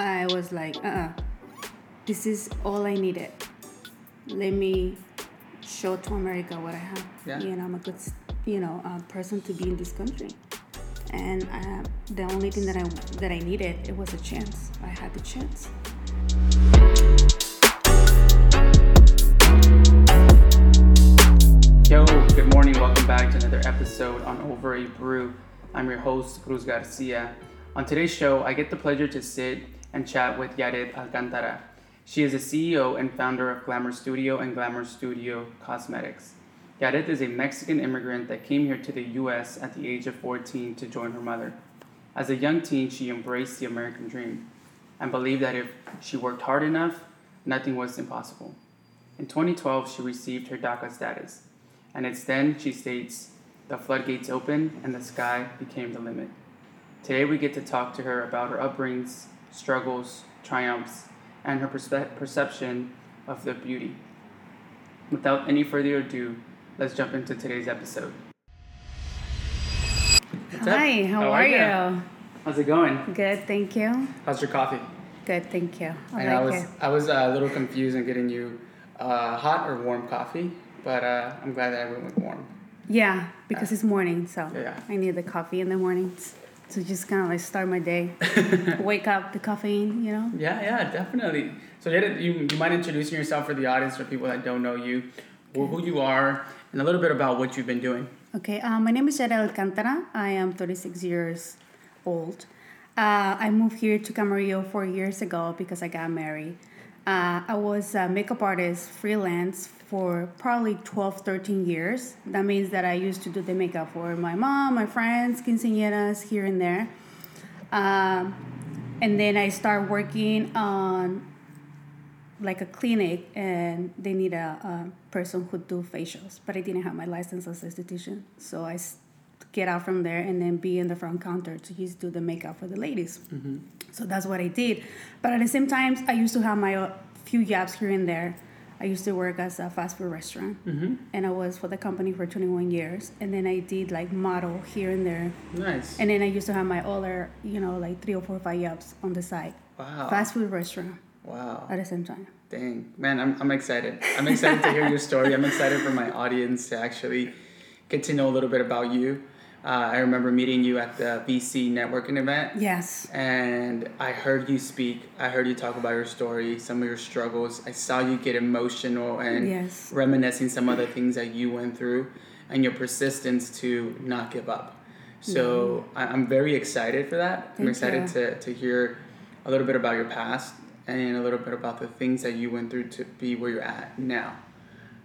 I was like, uh, uh this is all I needed. Let me show to America what I have. Yeah. You know, I'm a good, you know, uh, person to be in this country. And uh, the only thing that I that I needed it was a chance. I had the chance. Yo, good morning. Welcome back to another episode on Over a Brew. I'm your host, Cruz Garcia. On today's show, I get the pleasure to sit and chat with Yaret Alcantara. She is the CEO and founder of Glamour Studio and Glamour Studio Cosmetics. Yaret is a Mexican immigrant that came here to the US at the age of 14 to join her mother. As a young teen, she embraced the American dream and believed that if she worked hard enough, nothing was impossible. In 2012, she received her DACA status, and it's then, she states, the floodgates opened and the sky became the limit. Today, we get to talk to her about her upbringings, struggles, triumphs, and her perspe- perception of the beauty. Without any further ado, let's jump into today's episode. What's? Hi, how, How are, you? ya? How's it going? Good, thank you. How's your coffee? Good, thank you. I And I like was it. I was uh, a little confused in getting you uh, hot or warm coffee, but uh, I'm glad that I went with warm. Yeah, because it's morning, so Yeah. I need the coffee in the mornings to just kind of like start my day. Wake up, the caffeine, you know. Yeah, yeah, definitely. So you, you you mind introducing yourself for the audience for people that don't know you, who who you are, and a little bit about what you've been doing. Okay, uh, my name is Yara Alcantara. I am 36 years old. Uh, I moved here to Camarillo four years ago because I got married. Uh, I was a makeup artist freelance for probably 12, 13 years. That means that I used to do the makeup for my mom, my friends, quinceañeras here and there. Um, and then I started working on like a clinic and they need a, a person who do facials but i didn't have my license as a esthetician. So I get out from there and then be in the front counter to just do the makeup for the ladies. So that's what i did. But at the same time i used to have my few jobs here and there i used to work as a fast food restaurant mm-hmm. and i was for the company for 21 years and then i did like model here and there Nice. and then i used to have my other you know like three or four five jobs on the side wow. fast food restaurant Wow. at the same time Dang, man, I'm, I'm excited. I'm excited to hear your story. I'm excited for my audience to actually get to know a little bit about you. Uh, I remember meeting you at the VC networking event. yes and I heard you speak. I heard you talk about your story, some of your struggles. I saw you get emotional and Yes. reminiscing some of the things that you went through and your persistence to not give up. So I I'm very excited for that. I'm Mm-hmm. Excited you. to, to hear a little bit about your past and a little bit about the things that you went through to be where you're at now.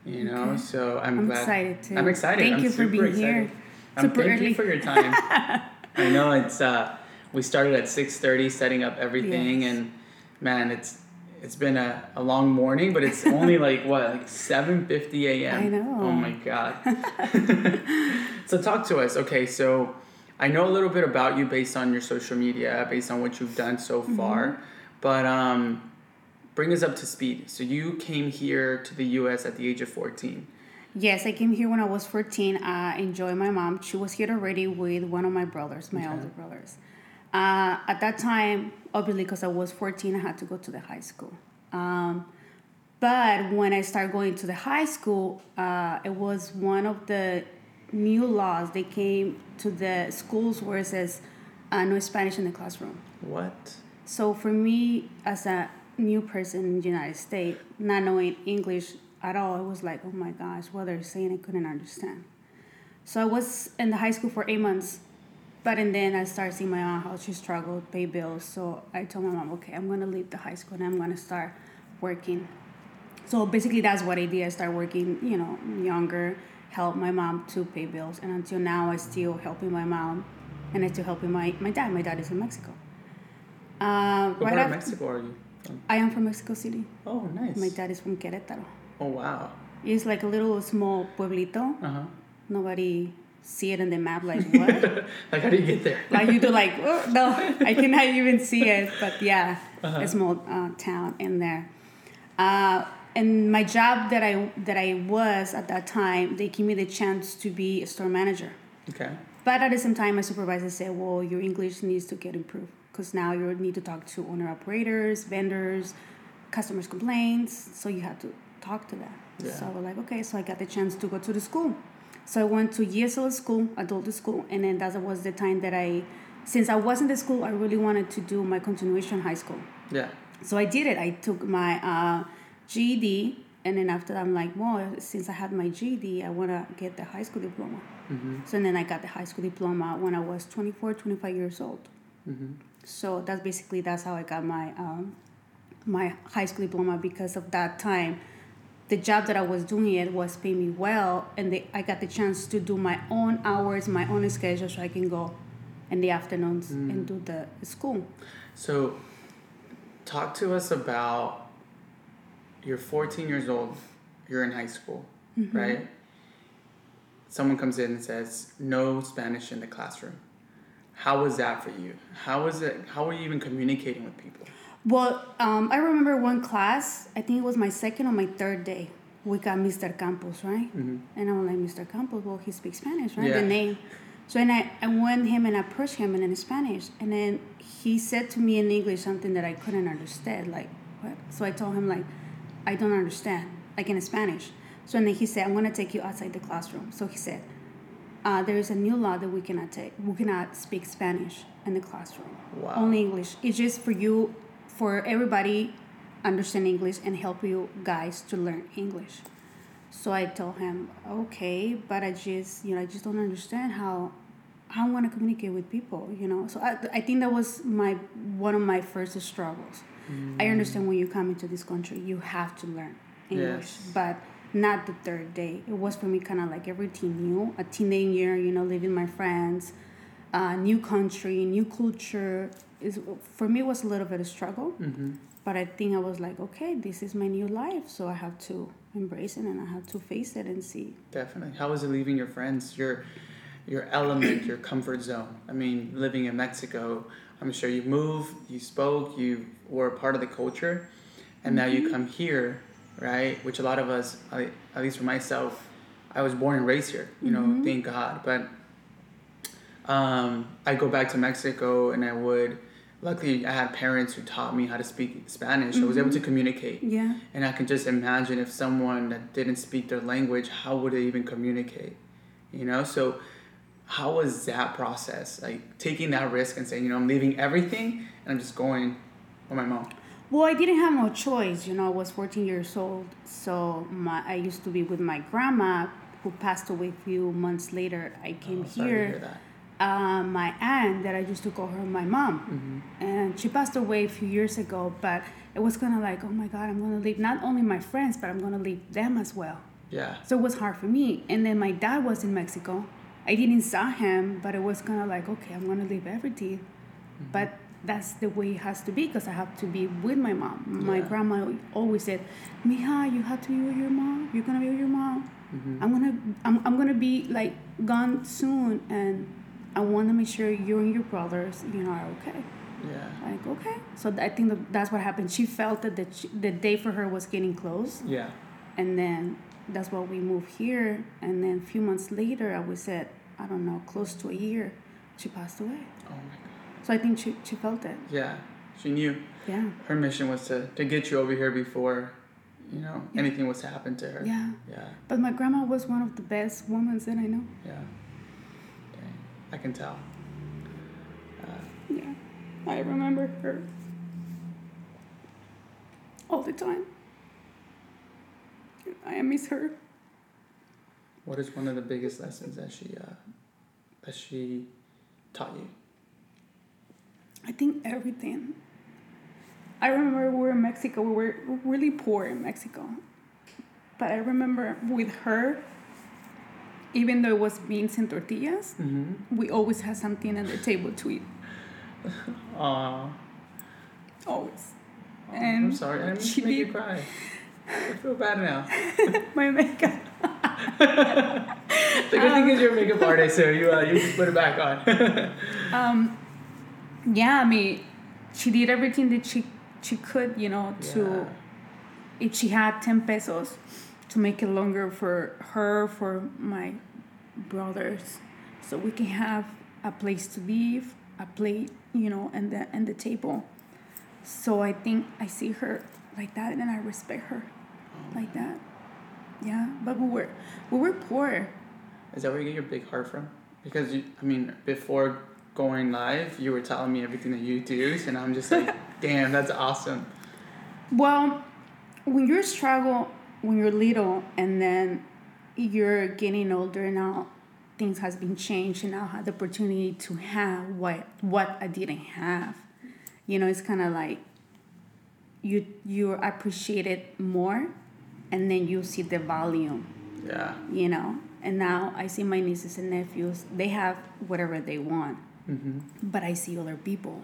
You know, Okay. so I'm, I'm excited too. I'm excited. Thank I'm you for being excited. here. Super thank early. you for your time. I know it's uh, we started at six thirty setting up everything, Yes. and man, it's it's been a, a long morning, but it's only like what like seven fifty a.m. I know. Oh my god. so talk to us. Okay, so I know a little bit about you based on your social media, based on what you've done so Mm-hmm. far, but um, bring us up to speed. So you came here to the U.S. at the age of fourteen. Yes, I came here when I was 14. I enjoyed my mom. She was here already with one of my brothers, my older brothers. Uh, at that time, obviously, because I was 14, I had to go to the high school. Um, but when I started going to the high school, uh, it was one of the new laws. They came to the schools where it says uh, no Spanish in the classroom. What? So for me, as a new person in the United States, not knowing English at all, it was like, oh my gosh, what they're saying, I couldn't understand. So I was in the high school for eight months, but and then I started seeing my aunt how she struggled, pay bills. So I told my mom, okay, I'm gonna leave the high school and I'm gonna start working. So basically, that's what I did. I started working, you know, younger, help my mom to pay bills, and until now, I still helping my mom, and I still helping my my dad. My dad is in Mexico. Uh, right part of Mexico are you from? I am from Mexico City. Oh, nice. My dad is from Querétaro. Oh, wow. It's like a little small pueblito. Uh huh. Nobody see it in the map. Like what? like, how do you get there? like you do like oh, no, I cannot even see it. But yeah, Uh-huh. a small uh, town in there. Uh, and my job that I that I was at that time, they gave me the chance to be a store manager. Okay. But at the same time, my supervisor said, "Well, your English needs to get improved because now you need to talk to owner operators, vendors, customers complaints. So you have to talk to them. Yeah. So I was like, okay. So I got the chance to go to the school. So I went to ESL school, adult school, and then that was the time that I, since I wasn't in the school, I really wanted to do my continuation high school. Yeah. So I did it. I took my uh, GED, and then after that, I'm like, well, since I had my GED, I want to get the high school diploma. Mm-hmm. So then I got the high school diploma when I was 24, 25 years old. Mm-hmm. So that's basically that's how I got my um, my high school diploma because of that time. The job that I was doing it was paying me well, and they, I got the chance to do my own hours, my own schedule, so I can go in the afternoons and do the school. So, talk to us about you're 14 years old, you're in high school, Mm-hmm. right? Someone comes in and says, no Spanish in the classroom. How was that for you? How was it? How were you even communicating with people? Well, um, I remember one class, I think it was my second or my third day. We got Mr. Campos, right? Mm-hmm. And I'm like, Mr. Campos, well, he speaks Spanish, right? Yeah. The name. So and I, I went him and I approached him and in Spanish. And then he said to me in English something that I couldn't understand. Like, what? So I told him, like, I don't understand, like in Spanish. So and then he said, I'm going to take you outside the classroom. So he said, uh, there is a new law that we cannot take. We cannot speak Spanish in the classroom. Wow. Only English. It's just for you, for everybody, understand English and help you guys to learn English. So I told him, okay, but I just, you know, I just don't understand how, how I want to communicate with people, you know. So I, I think that was my one of my first struggles. I mm. understand when you come into this country, you have to learn English, Yes. but not the third day. It was for me kind of like everything new, a teenage year, you know, living my friends, uh, new country, new culture. Is for me it was a little bit of struggle, Mm-hmm. but I think I was like, okay, this is my new life, so I have to embrace it and I have to face it and see. Definitely. How was it leaving your friends, your your element, your comfort zone? I mean, living in Mexico, I'm sure you moved, you spoke, you were a part of the culture, and now you come here, right? Which a lot of us, at least for myself, I was born and raised here. You know, thank God. But um, I go back to Mexico, and I would. Luckily, I had parents who taught me how to speak Spanish. I was able to communicate. Yeah. And I can just imagine if someone that didn't speak their language, how would they even communicate? You know, so how was that process? Like taking that risk and saying, you know, I'm leaving everything and I'm just going with my mom. Well, I didn't have no choice. You know, I was 14 years old, so my I used to be with my grandma, who passed away a few months later. I came Oh, here. Uh, my aunt that I used to call her my mom, Mm-hmm. and she passed away a few years ago. But it was kind of like, oh my God, I'm gonna leave not only my friends, but I'm gonna leave them as well. Yeah. So it was hard for me. And then my dad was in Mexico. I didn't saw him, but it was kind of like, okay, I'm gonna leave everything. Mm-hmm. But that's the way it has to be because I have to be with my mom. My Yeah. grandma always said, Mija, you have to be with your mom. You're gonna be with your mom. Mm-hmm. I'm gonna I'm, I'm gonna be like gone soon and I want to make sure you and your brothers, you know, are okay. Yeah. Like okay, so I think that that's what happened. She felt that the, the day for her was getting close, Yeah. and then that's why we moved here. And then a few months later, I was said, I don't know, close to a year, she passed away. Oh my God. So I think she, she felt it. Yeah. She knew Yeah. her mission was to, to get you over here before, you know, Yeah. anything was to happen to her. Yeah. Yeah. But my grandma was one of the best women that I know. Yeah. I can tell. Uh, Yeah. I remember her all the time. I miss her. what is one of the biggest lessons that she uh, that she taught you? I think everything. I remember we were in Mexico. We were really poor in Mexico. But I remember with her, even though it was beans and tortillas, Mm-hmm. we always had something on the table to eat. Aw. Always. I'm sorry. I didn't mean she to make you cry. I feel bad now. My makeup. The good thing is you're a makeup artist, so you uh, you just put it back on. Um, yeah, I mean, she did everything that she she could, you know, to if she had 10 pesos to make it longer for her for my brothers so we can have a place to live a plate, you know, and the and the table. So I think I see her like that, and I respect her like that. Yeah, but we were we were poor. Is that where you get your big heart from? Because you, I mean, before going live, you were telling me everything that you do, and I'm just like, damn, that's awesome. Well, when you're struggle when you're little, and then you're getting older and now, things has been changed, and now I have the opportunity to have what what I didn't have. You know, it's kind of like you you appreciate it more, and then you see the value. Yeah. You know, and now I see my nieces and nephews. They have whatever they want, Mm-hmm. but I see other people.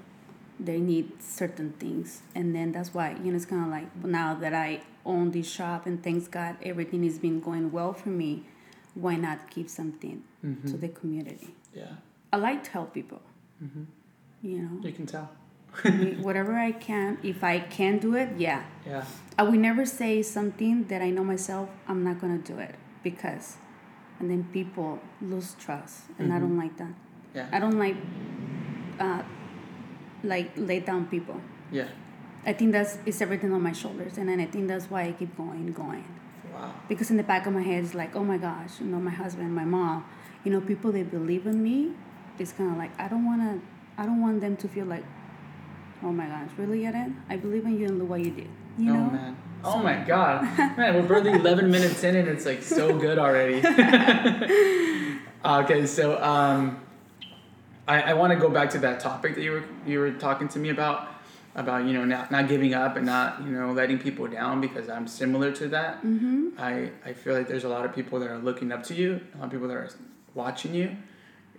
They need certain things, and then that's why you know it's kind of like now that I own this shop and thanks God everything has been going well for me. Why not give something Mm-hmm. to the community? Yeah. I like to help people. Mm-hmm. You know, You can tell. Whatever I can. If I can do it, yeah. Yeah. I would never say something that I know myself I'm not gonna do it because, and then people lose trust, and I don't like that. Yeah. I don't like, uh, like lay down people. Yeah. I think that's it's everything on my shoulders, and then I think that's why I keep going, going. Wow. Because in the back of my head, it's like, oh my gosh, you know, my husband, my mom, you know, people they believe in me. It's kind of like I don't wanna, I don't want them to feel like, oh my gosh, really, Eden? I believe in you and look what you did. You oh know. man. Oh my god. Man, we're barely 11 minutes in and it's like so good already. okay, so um, I, I want to go back to that topic that you were you were talking to me about about you know not, not giving up and not you know letting people down because I'm similar to that. Mm-hmm. I, I feel like there's a lot of people that are looking up to you, a lot of people that are watching you,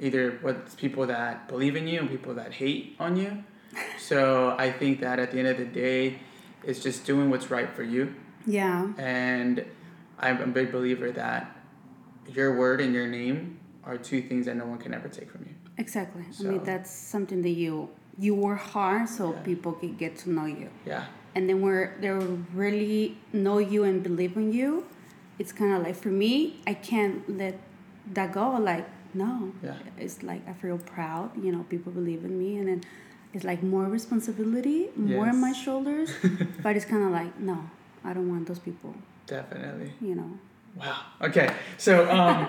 either with people that believe in you and people that hate on you. So I think that at the end of the day, it's just doing what's right for you. Yeah. And I'm a big believer that your word and your name are two things that no one can ever take from you. Exactly. I mean, that's something that you you work hard so Yeah. people can get to know you, Yeah. and then where they really know you and believe in you, it's kind of like for me, I can't let that go. Like no, Yeah. it's like I feel proud. You know, people believe in me, and then it's like more responsibility, more on my shoulders. but it's kind of like no, I don't want those people. Definitely. You know. Wow. Okay. So um,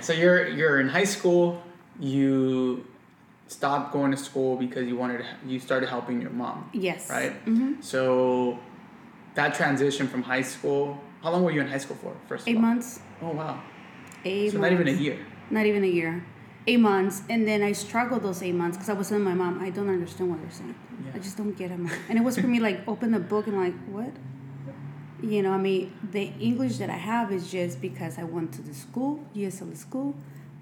so you're you're in high school. You stopped going to school because you wanted to, you started helping your mom. Yes. Right. Mm-hmm. So that transition from high school. How long were you in high school for? First of Eight months. Oh wow. Eight. so months. not even a year. not even a year eight months and then i struggled those eight months because i was telling my mom i don't understand what they're saying Yeah. i just don't get it Mom. and it was for me like open the book and like what you know i mean the english that i have is just because i went to the school ESL school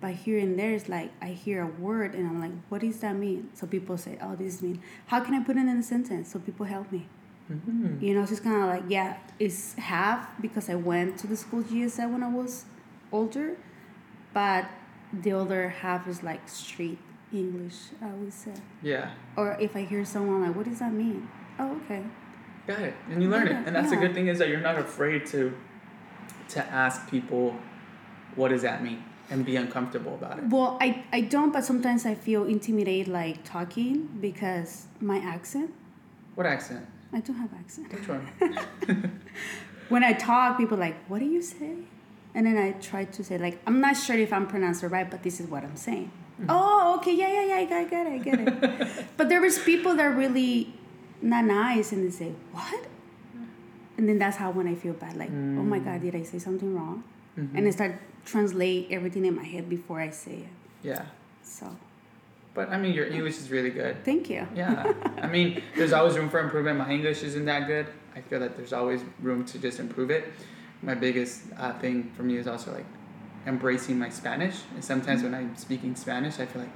but here and there it's like i hear a word and i'm like what does that mean so people say oh this mean how can i put it in a sentence so people help me Mm-hmm. you know, it's kind of like, yeah, it's half because I went to the school GSA when I was older, but the other half is like street English, I would say. Yeah. Or if I hear someone like, what does that mean? Oh, okay. Got it. And you learn Yeah, it. And that's the good thing is that you're not afraid to to ask people what does that mean and be uncomfortable about it. Well, I, I don't, but sometimes I feel intimidated like talking because my accent, What accent? I don't have accent. Which one? When I talk, people are like, what do you say? And then I try to say like, I'm not sure if I'm pronouncing it right, but this is what I'm saying. Mm-hmm. Oh, okay, yeah, yeah, yeah, I got, get it, I get it. but there is people that are really not nice, and they say, what? Mm-hmm. And then that's how when I feel bad, like, oh my mm. God, did I say something wrong? Mhm. And I start translate everything in my head before I say it. Yeah. So But I mean, your English is really good. thank you. Yeah. I mean, there's always room for improvement. My English isn't that good. I feel that there's always room to just improve it. My biggest uh, thing for me is also like embracing my Spanish. And sometimes when I'm speaking Spanish, I feel like,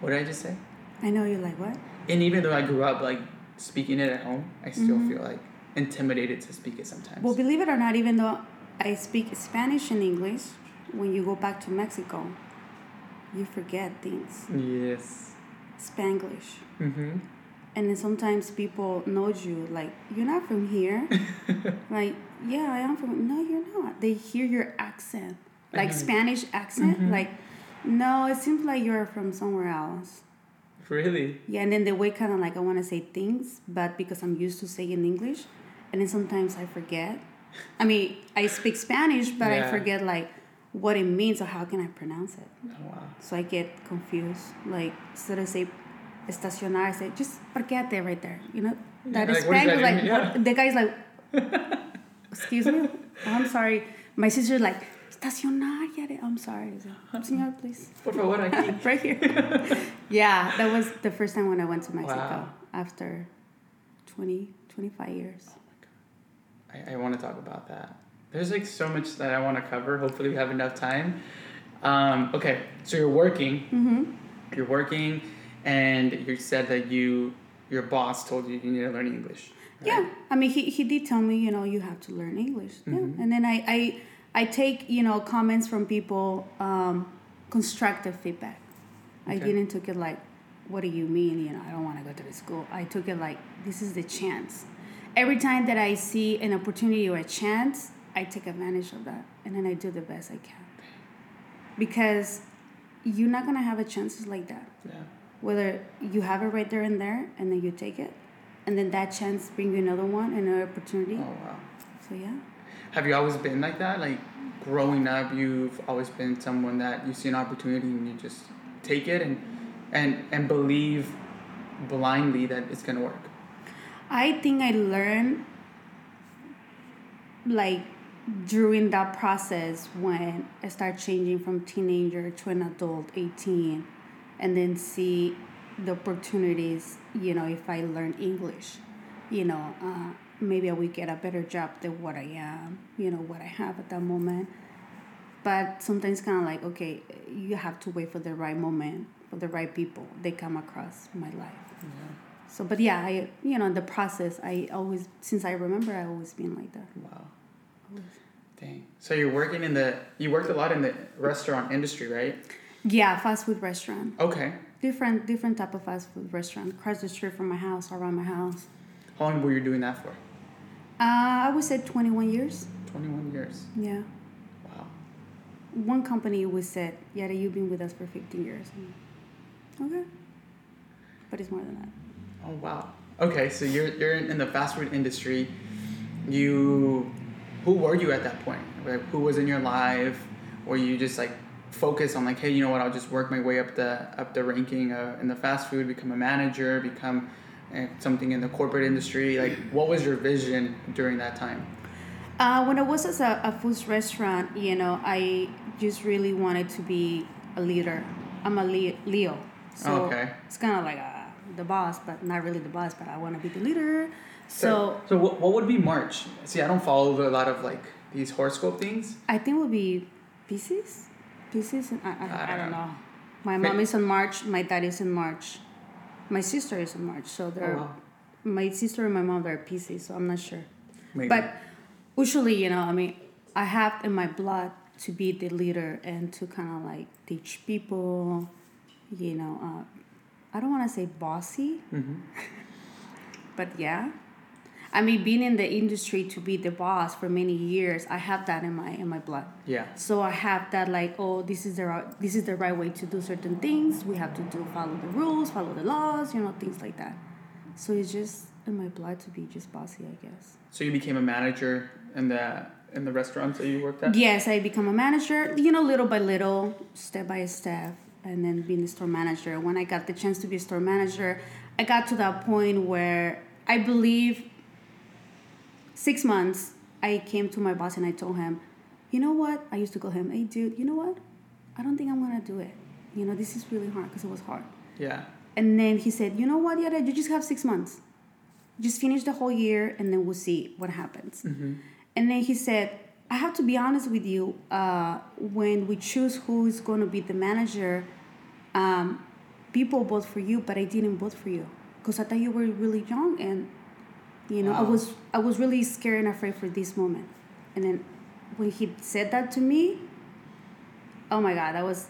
what did I just say? I know you're like, what? And even though I grew up like speaking it at home, I still Mhm. feel like intimidated to speak it sometimes. Well, believe it or not, even though I speak Spanish and English, when you go back to Mexico, you forget things. yes. Spanglish. Mm-hmm. And then sometimes people know you, like, you're not from here. like, yeah, I am from. No, you're not. They hear your accent, like Mhm. Spanish accent. Mhm. Like, no, it seems like you're from somewhere else. Really? Yeah, and then the way kind of like I want to say things, but because I'm used to saying English, and then sometimes I forget. I mean, I speak Spanish, but Yeah. I forget like what it means or how can I pronounce it. Oh, wow. So I get confused. Like instead of say estacionar, I say just parqueate right there. You know, that Yeah, is like, Spanish. that Like mean? what, the guy's like, excuse me, oh, I'm sorry. My sister's like estacionar. Yeah, I'm sorry. I said, Señor, please. Por favor, aquí. right here. yeah, that was the first time when I went to Mexico Wow. after 20, 25 years. Oh I, I want to talk about that. There's like so much that I want to cover. Hopefully, we have enough time. Um, okay, so you're working. Mm-hmm. You're working, and you said that you, your boss told you you need to learn English. right? Yeah, I mean, he, he did tell me, you know, you have to learn English. Mhm. Yeah, and then I, I, I take, you know, comments from people, um, constructive feedback. I didn't took it like, what do you mean? You know, I don't want to go to the school. I took it like, this is the chance. Every time that I see an opportunity or a chance, I take advantage of that, and then I do the best I can. Because you're not gonna have a chances like that Yeah. whether you have it right there and there and then you take it and then that chance bring you another one another opportunity Oh wow. so yeah Have you always been like that? Like growing up, you've always been someone that you see an opportunity and you just take it and and and believe blindly that it's gonna work. i think i learned like during that process when i start changing from teenager to an adult 18 and then see the opportunities you know if i learn english you know uh, maybe i would get a better job than what i am you know what i have at that moment. But sometimes kind of like okay you have to wait for the right moment for the right people. They come across my life. Yeah. so but yeah i you know the process i always since i remember i always been like that. Wow. Dang. So you're working in the you worked a lot in the restaurant industry, right? yeah fast food restaurant Okay. different different type of fast food restaurant across the street from my house around my house How long were you doing that for? uh, i would say 21 years Twenty one years. yeah Wow. one company we said yeah you've been with us for 15 years okay but it's more than that Oh wow. Okay, so you're you're in, in the fast food industry. You, who were you at that point? Like, who was in your life? Were you just like focused on like, hey, you know what? I'll just work my way up the up the ranking uh, in the fast food, become a manager, become uh, something in the corporate industry. Like, what was your vision during that time? Uh, when I was at a, a food restaurant, you know, I just really wanted to be a leader. I'm a Le- Leo, so Okay. it's kind of like uh, the boss, but not really the boss. But I want to be the leader. So so what, what would be March? See, I don't follow a lot of like these horoscope things. I think it would be Pisces. Pisces. I, I, I, I don't know. My mom is in March. My dad is in March. My sister is in March. So they're Oh, wow. my sister and my mom are Pisces. So I'm not sure. Maybe. But usually, you know, I mean, I have in my blood to be the leader and to kind of like teach people, you know, uh, I don't want to say bossy, Mhm. but yeah. I mean, being in the industry to be the boss for many years, I have that in my in my blood. Yeah. So I have that like, oh, this is the right, this is the right way to do certain things. We have to do follow the rules, follow the laws, you know, things like that. So it's just in my blood to be just bossy, I guess. So you became a manager in the in the restaurants that you worked at. Yes, I become a manager, you know, little by little, step by step, and then being the store manager. When I got the chance to be a store manager, I got to that point where I believe six months, I came to my boss and I told him, you know what? I used to call him, hey, dude, you know what? I don't think I'm gonna do it. You know, this is really hard because it was hard. Yeah. And then he said, you know what, Yara, you just have six months. Just finish the whole year and then we'll see what happens. Mm-hmm. And then he said, I have to be honest with you. Uh, when we choose who is to be the manager, um, people vote for you, but I didn't vote for you because I thought you were really young, and you know I was I was really scared and afraid for this moment. And then when he said that to me, oh my God, that was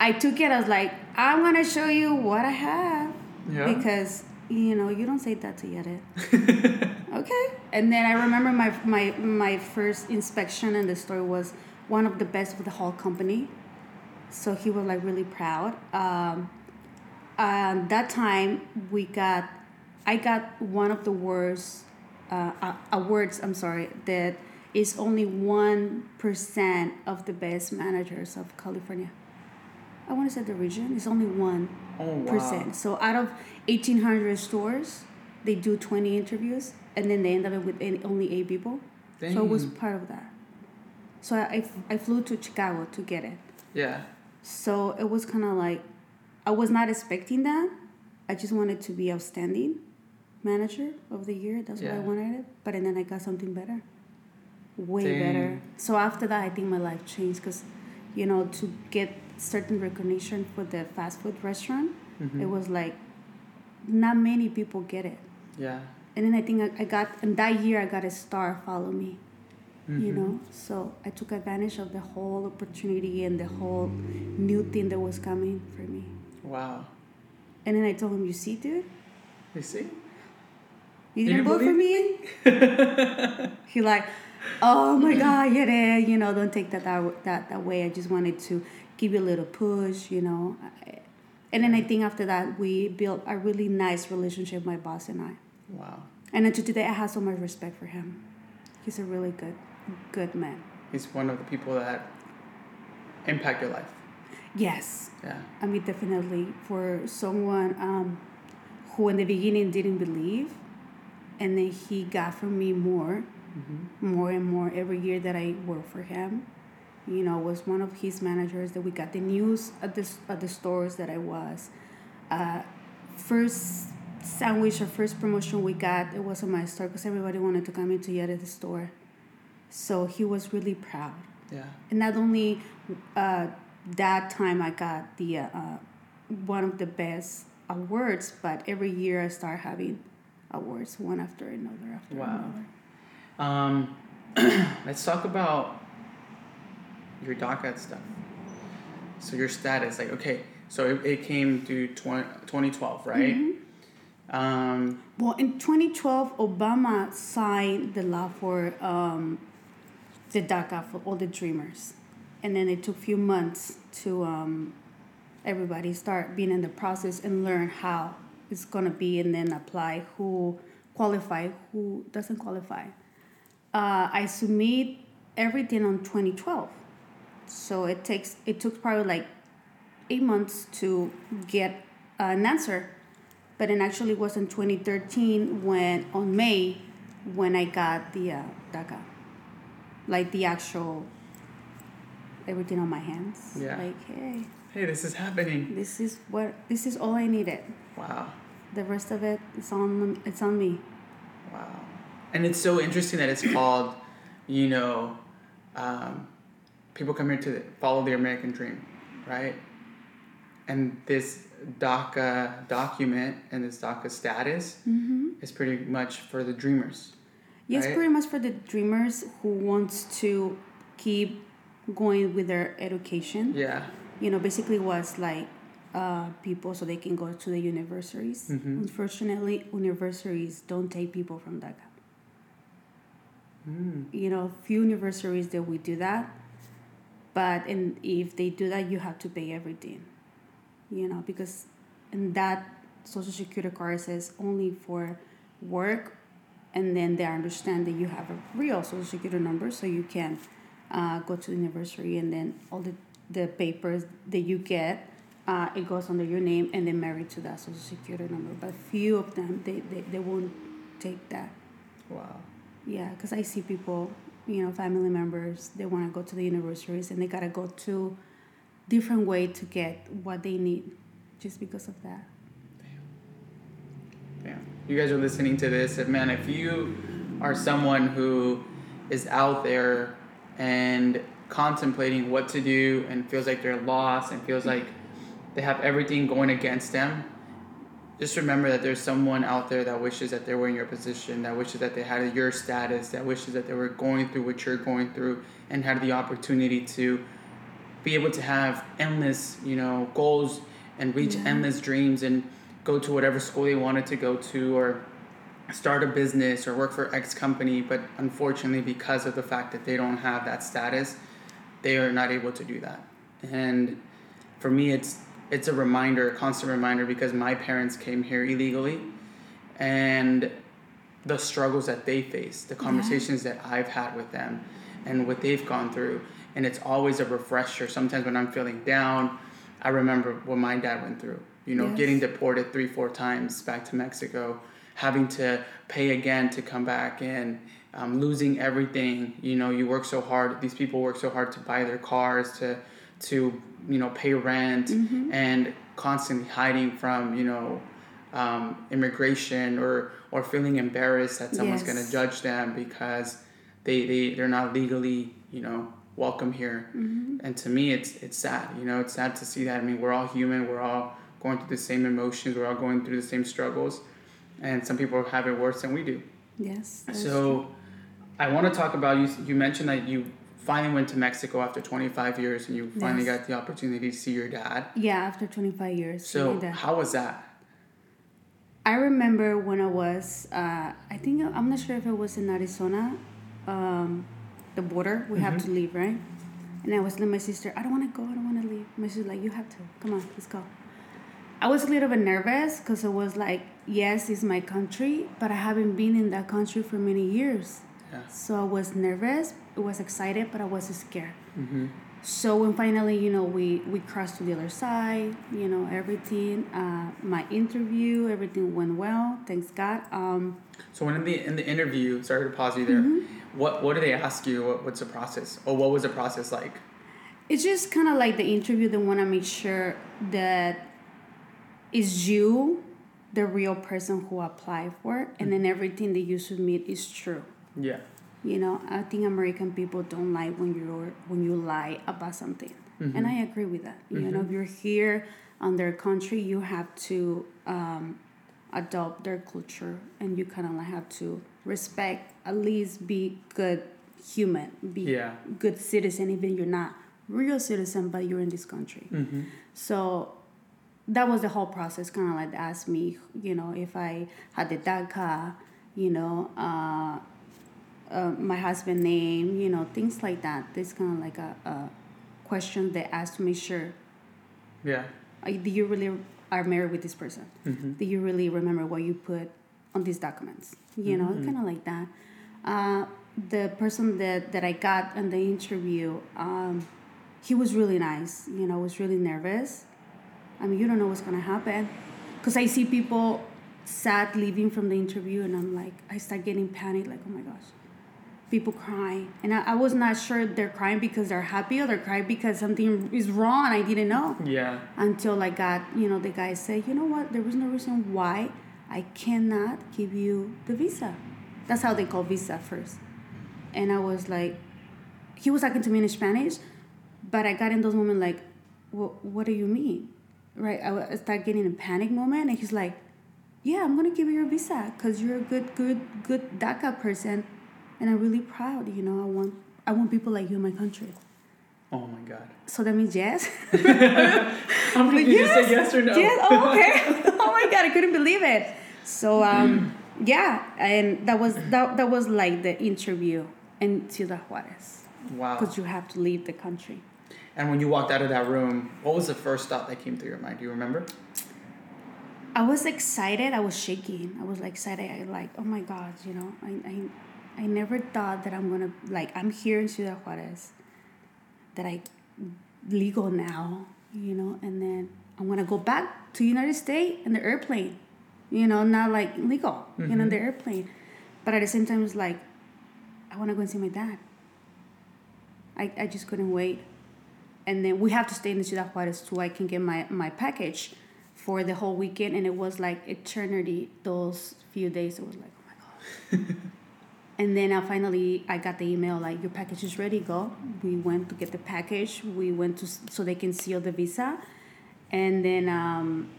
I took it I was like I'm gonna show you what I have Yeah. because you know you don't say that to Yere. Okay. And then I remember my my my first inspection in the store was one of the best of the whole company. So he was like really proud. Um, uh, um, that time we got, I got one of the worst uh, uh, awards. I'm sorry that is only one percent of the best managers of California. I want to say the region is only one Oh wow. So out of eighteen hundred stores, they do twenty interviews, and then they end up with only eight people. So I was part of that. So I, I, I flew to Chicago to get it. Yeah. So it was kind of like, I was not expecting that. I just wanted to be outstanding manager of the year. That's what I Yeah. wanted. But and then I got something better, way Dang. better. So after that, I think my life changed because, you know, to get certain recognition for the fast food restaurant, Mhm. it was like, not many people get it. Yeah. And then I think I, I got, and that year I got a star follow me you Mhm. know so i took advantage of the whole opportunity and the whole new thing that was coming for me Wow. and then i told him you see dude You see? You didn't vote for me? He like oh my god yeah yeah, you know don't take that, that that that way. I just wanted to give you a little push you know. And then i think after that we built a really nice relationship my boss and i. Wow. and then to today i have so much respect for him. He's a really good good man. He's one of the people that impact your life. yes. Yeah. I mean, definitely for someone um, who in the beginning didn't believe, and then he got from me more, Mm-hmm. more and more every year that I worked for him. You know, was one of his managers that we got the news at the at the stores that I was. Uh, first sandwich or first promotion we got it was on my store because everybody wanted to come in to get at the store. So he was really proud Yeah. and not only uh, that time I got the uh, one of the best awards, but every year I start having awards one after another after Wow. another. Um, let's talk about your DACA stuff. So your status, like, okay, so it, it came through 20, 2012, right? Mm-hmm. Um, Well, in 2012, Obama signed the law for um, the DACA for all the dreamers, and then it took a few months to um, everybody start being in the process and learn how it's gonna be, and then apply who qualify, who doesn't qualify. Uh, I submit everything on 2012, so it takes it took probably like eight months to get an answer but it actually was in 2013 when on May when I got the uh, DACA, like the actual everything on my hands. Yeah. Like, hey, hey, this is happening. this is what this is all I needed. Wow. The rest of it is on it's on me. Wow. And it's so interesting that it's called, you know, um, people come here to follow the American dream, right? And this DACA document and this DACA status Mm-hmm. is pretty much for the dreamers. Yes, Right. pretty much for the dreamers who wants to keep going with their education. Yeah. you know, basically was like uh, people so they can go to the universities. Mhm. Unfortunately, universities don't take people from DACA. Mm. You know, few universities that we do that, but and if they do that, you have to pay everything. You know, because and that social security card says only for work, and then they understand that you have a real social security number, so you can uh, go to the university, and then all the the papers that you get, uh, it goes under your name, and then married to that social security number. But few of them, they they, they won't take that. Wow. Yeah, because I see people, you know, family members, they want to go to the universities and they got to go to different way to get what they need just because of that. Yeah. You guys are listening to this, and man, if you are someone who is out there and contemplating what to do and feels like they're lost and feels like they have everything going against them, just remember that there's someone out there that wishes that they were in your position, that wishes that they had your status, that wishes that they were going through what you're going through and had the opportunity to be able to have endless, you know, goals and reach Yeah. endless dreams and go to whatever school they wanted to go to or start a business or work for X company, but unfortunately because of the fact that they don't have that status, they are not able to do that. And for me it's it's a reminder, a constant reminder, because my parents came here illegally, and the struggles that they face, the conversations that I've had with them, and what they've gone through, and it's always a refresher. Sometimes when I'm feeling down, I remember what my dad went through. You know, Yes. getting deported three, four times back to Mexico, having to pay again to come back and um, losing everything. You know, you work so hard. These people work so hard to buy their cars, to to you know pay rent, and constantly hiding from you know um, immigration or or feeling embarrassed that someone's Yes. going to judge them because they they they're not legally you know welcome here. And to me, it's it's sad. You know, it's sad to see that. I mean, we're all human. We're all going through the same emotions. We're all going through the same struggles, and some people have it worse than we do. Yes. that is true. So, I want to talk about you. You mentioned that you finally went to Mexico after 25 years, and you finally Yes. got the opportunity to see your dad. yeah, after 25 years. So, how was that? I remember when I was, uh, I think, I'm not sure if it was in Arizona, um, the border, we have to leave, right? And I was telling my sister, I don't want to go, I don't want to leave. My sister's like, you have to, come on, let's go. I was a little bit nervous because it was like, yes, it's my country, but I haven't been in that country for many years. Yeah. So I was nervous, I was excited, but I was scared. Mm-hmm. So when finally, you know, we we crossed to the other side, you know, everything. Uh, my interview, everything went well, thanks God. Um, So, when in the in the interview, sorry to pause you there. Mm-hmm. What what do they ask you? What, what's the process, or what was the process like? it's just kind of like the interview. They want to make sure that is you, the real person who applied for, it, and then everything that you submit is true. Yeah. You know, I think American people don't like when you're when you lie about something, and I agree with that. You know, if you're here on their country, you have to um, adopt their culture, and you kind of like have to respect, at least be good human, be Yeah. good citizen, even you're not real citizen, but you're in this country. Mm-hmm. So that was the whole process. Kind of like asked me, you know, if I had the DACA, you know, uh, uh, my husband name, you know, things like that. This kind of like a, a question they asked to make sure, Yeah. uh, do you really are married with this person? Mm-hmm. Do you really remember what you put on these documents? You know, kind of like that. Uh, the person that, that I got in the interview, um, he was really nice. You know, I was really nervous. I mean, you don't know what's gonna happen, because I see people sad leaving from the interview, and I'm like, I start getting panicked, like, oh my gosh, people crying, and I, I was not sure they're crying because they're happy or they're crying because something is wrong. I didn't know Yeah. until I got, you know, the guy say, you know what, there was no reason why I cannot give you the visa. That's how they call visa first. And I was like, he was talking to me in Spanish, but I got in those moments like, what, what do you mean? Right? I start getting a panic moment, and he's like, yeah, I'm gonna give you your visa because you're a good, good, good DACA person, and I'm really proud. You know, I want, I want people like you in my country. Oh my God. So that means yes. I'm Like, you just say yes or no. Yes. Oh, okay. oh my god, I couldn't believe it. So um, yeah, and that was that that was like the interview in Ciudad Juarez Wow. because you have to leave the country. And when you walked out of that room, what was the first thought that came through your mind? Do you remember? I was excited. I was shaking. I was like excited. I like, oh my god, you know, I I, I never thought that I'm gonna like I'm here in Ciudad Juarez, that I legal now, you know, and then I'm gonna go back to United States in the airplane, you know, not like legal, you know, in the mm-hmm. airplane, but at the same time it's like, I want to go and see my dad. I I just couldn't wait, and then we have to stay in Ciudad Juarez so I can get my my package for the whole weekend. And it was like eternity those few days. It was like oh my god and then uh, finally i got the email like your package is ready go. We went to get the package. We went to so they can seal the visa. And then um,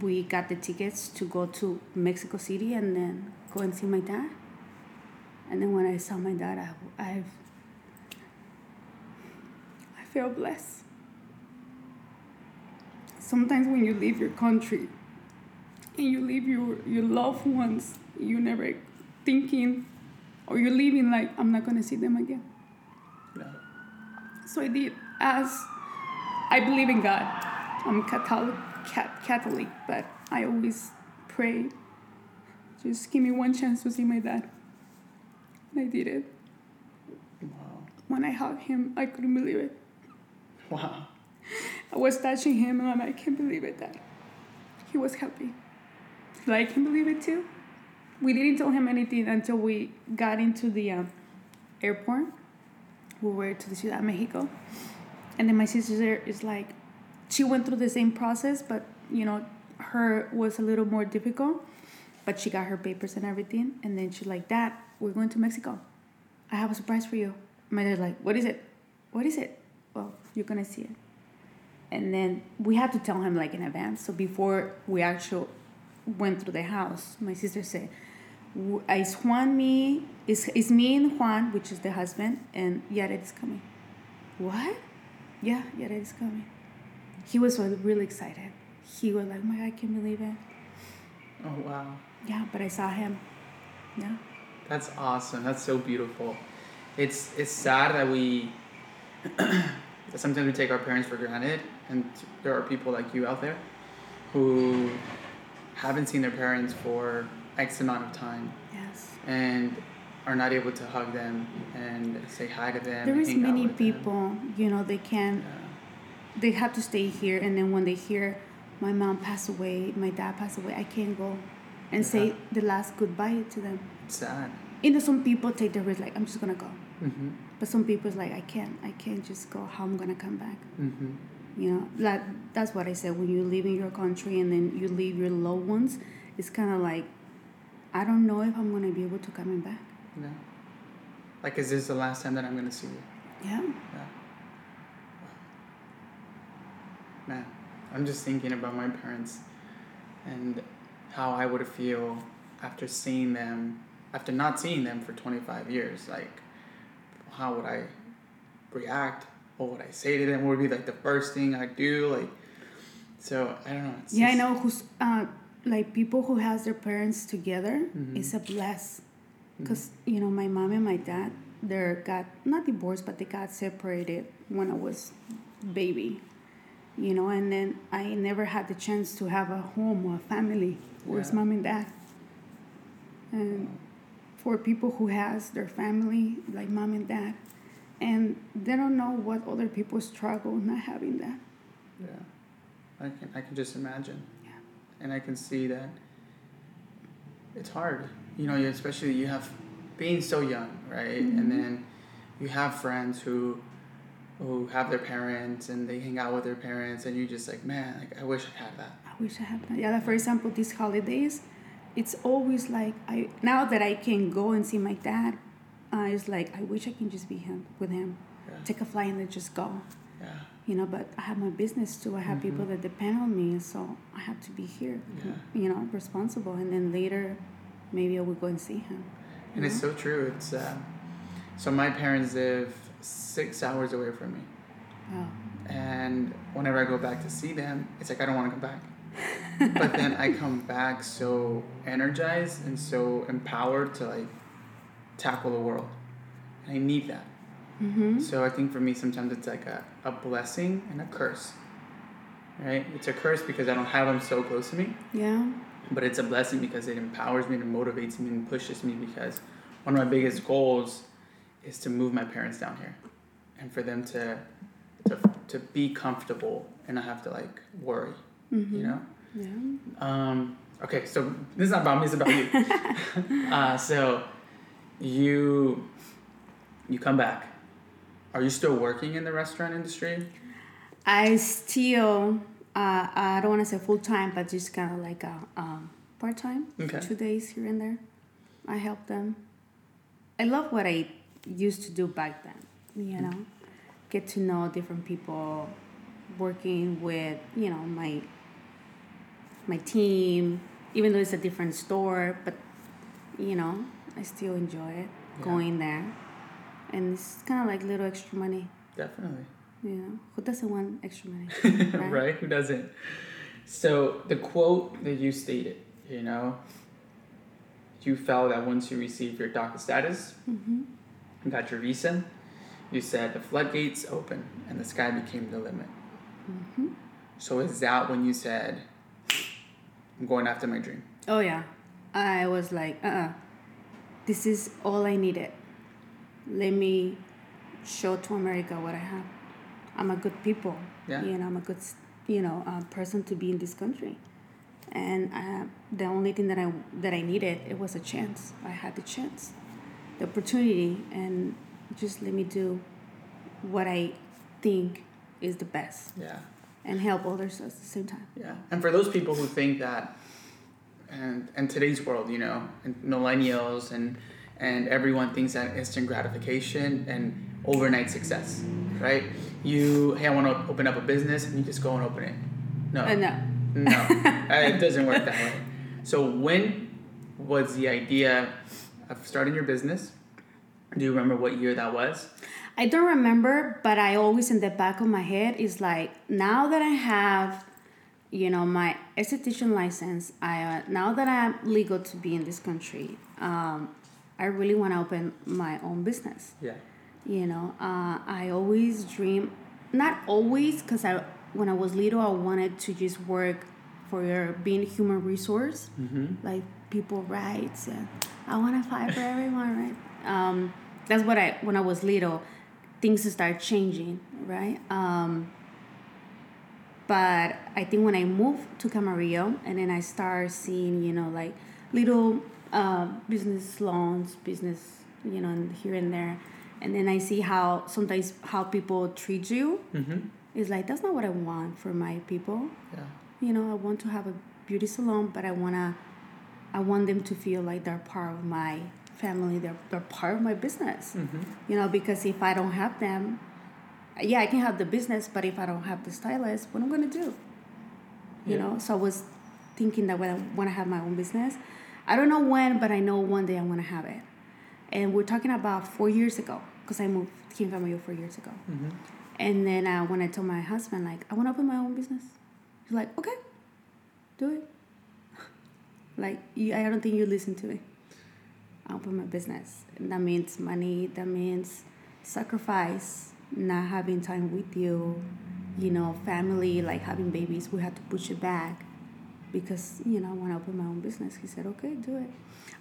we got the tickets to go to mexico city and then go and see my dad. And then when i saw my dad i i i feel blessed. Sometimes when you leave your country and you leave your, your loved ones, you're never thinking, or you're leaving like, I'm not gonna see them again. No. So I did, as I believe in God. I'm Catholic, Catholic, but I always pray. Just give me one chance to see my dad. And I did it. Wow. When I hugged him, I couldn't believe it. Wow. I was touching him and I'm like, I can't believe it that he was happy. I can believe it too. We didn't tell him anything until we got into the um, airport. We were to the Ciudad of Mexico. And then my sister is like, she went through the same process, but you know, her was a little more difficult. But she got her papers and everything. And then she's like, Dad, we're going to Mexico. I have a surprise for you. My dad's like, What is it? What is it? Well, you're gonna see it. And then we had to tell him like in advance. So before we actually went through the house, my sister said, "Is Juan me? Is is me and Juan, which is the husband, and Yared is coming." What? Yeah, Yared is coming. He was really excited. He was like, oh "My God, I can't believe it." Oh wow. Yeah, but I saw him. Yeah. That's awesome. That's so beautiful. It's it's sad that we sometimes we take our parents for granted, and there are people like you out there who haven't seen their parents for X amount of time. Yes. And are not able to hug them and say hi to them. There is many people, them. you know, they can, yeah. they have to stay here, and then when they hear my mom passed away, my dad passed away, I can't go and yeah. say the last goodbye to them. It's sad. You know, some people take the risk, like, I'm just gonna go. Mm-hmm. But some people's like, I can't, I can't just go. How I'm gonna come back? Mm-hmm. You know, that that's what I said. When you live in your country and then you leave your loved ones, it's kind of like, I don't know if I'm gonna be able to come back. Yeah. Like, is this the last time that I'm gonna see you? Yeah. Yeah. Man, I'm just thinking about my parents and how I would feel after seeing them, after not seeing them for 25 years. Like, how would I react? What would I say to them? What would be like the first thing I do? Like, so I don't know. yeah. I know who's uh, like people who has their parents together mm-hmm. is a bless, because mm-hmm. you know my mom and my dad they got not divorced but they got separated when I was baby, you know, and then I never had the chance to have a home or a family. Where's yeah. mom and dad? And for people who has their family like mom and dad and they don't know what other people struggle not having that. Yeah. I can i can just imagine. Yeah. And i can see that it's hard you know especially you have being so young right? Mm-hmm. and then you have friends who who have their parents and they hang out with their parents and you're just like man like i wish i had that. I wish i had that. Yeah for example these holidays it's always like I now that I can go and see my dad, uh, it's like I wish I can just be him with him, yeah. take a flight and then just go. Yeah. You know, but I have my business too. I have mm-hmm. people that depend on me, so I have to be here. Yeah. You know, responsible, and then later, maybe I will go and see him. And know? it's so true. It's uh, so my parents live six hours away from me. Wow. And whenever I go back to see them, it's like I don't want to come back but then I come back so energized and so empowered to like tackle the world. And I need that. Mm-hmm. So I think for me, sometimes it's like a, a blessing and a curse. Right? It's a curse because I don't have them so close to me. Yeah. But it's a blessing because it empowers me and motivates me and pushes me because one of my biggest goals is to move my parents down here and for them to to, to be comfortable and not have to like worry mm-hmm. you know? Yeah. Um, okay, so this is not about me, it's about you. uh, so you you come back. Are you still working in the restaurant industry? I still uh, I don't want to say full time, but just kind of like a um, part time. Okay. Two days here and there. I help them. I love what I used to do back then. You know, get to know different people, working with you know my my team, even though it's a different store, but you know, I still enjoy it yeah. going there. And it's kind of like little extra money. Definitely. Yeah, who doesn't want extra money? Right? right? Who doesn't? So the quote that you stated, you know, you felt that once you received your DACA status, mm-hmm. and got your visa, you said the floodgates open and the sky became the limit. Mm-hmm. So is that when you said, I'm going after my dream? Oh yeah, I was like, uh, uh this is all I needed. Let me show to America what I have. I'm a good people. Yeah. You know, I'm a good, you know, uh, person to be in this country. And uh, the only thing that I that I needed it was a chance. I had the chance, the opportunity, and just let me do what I think is the best. Yeah. And help others at the same time. Yeah. And for those people who think that, and and today's world, you know, and millennials and and everyone thinks that instant gratification and overnight success, right? You hey, I want to open up a business, and you just go and open it. No. Uh, no. No, uh, it doesn't work that way. So when was the idea of starting your business? Do you remember what year that was? I don't remember, but I always in the back of my head is like now that I have, you know, my esthetician license. I uh, now that I'm legal to be in this country, um, I really want to open my own business. Yeah. You know, uh, I always dream, not always, because I when I was little, I wanted to just work for being human resource, mm-hmm. like people rights, and I want to fight for everyone, right? Um, that's what I when I was little, things start changing, right? Um, but I think when I moved to Camarillo and then I start seeing, you know, like little uh, business loans, business, you know, here and there, and then I see how sometimes how people treat you. Mm-hmm. It's like that's not what I want for my people. Yeah. You know, I want to have a beauty salon, but I wanna, I want them to feel like they're part of my family. They're they're part of my business. Mm-hmm. You know, because if I don't have them, yeah, I can have the business, but if I don't have the stylist, what am I gonna do? You Yeah. know, so I was thinking that when I want to have my own business, I don't know when, but I know one day I want to have it. And we're talking about four years ago, because I moved to King Camarillo four years ago. Mm-hmm. And then uh, when I told my husband, like, I want to open my own business, he's like, okay, do it. like, you, I don't think you listen to me. I open my business. And that means money, that means sacrifice, not having time with you, you know, family, like having babies, we had to push it back because, you know, I want to open my own business. He said, okay, do it.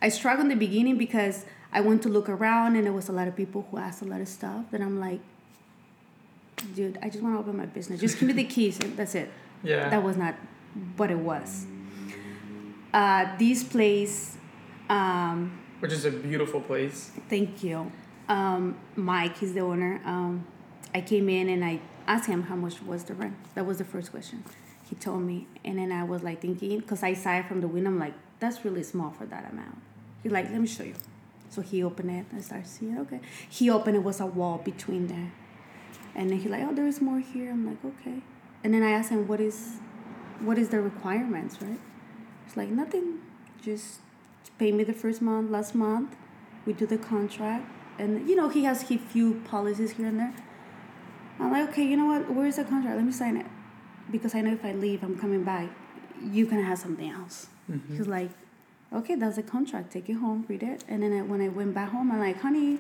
I struggled in the beginning because I went to look around and there was a lot of people who asked a lot of stuff. Then I'm like, dude, I just want to open my business. Just give me the keys and that's it. Yeah. That was not what it was. Uh, this place, um, Which is a beautiful place. thank you. Um, Mike, he's the owner. Um, I came in and I asked him how much was the rent. That was the first question. He told me, and then I was like thinking, because I saw it from the window, I'm like, that's really small for that amount. He's like, let me show you. So he opened it. I started seeing, okay. He opened it was a wall between there. And then he like, oh, there is more here. I'm like, okay. And then I asked him, what is, what is the requirements, right? It's like nothing. Just pay me the first month, last month. We do the contract, and you know he has a few policies here and there. I'm like, okay, you know what? Where is the contract? Let me sign it, because I know if I leave, I'm coming back. You can have something else. Mm-hmm. He's like, okay, that's the contract. Take it home, read it. And then I, when I went back home, I'm like, honey,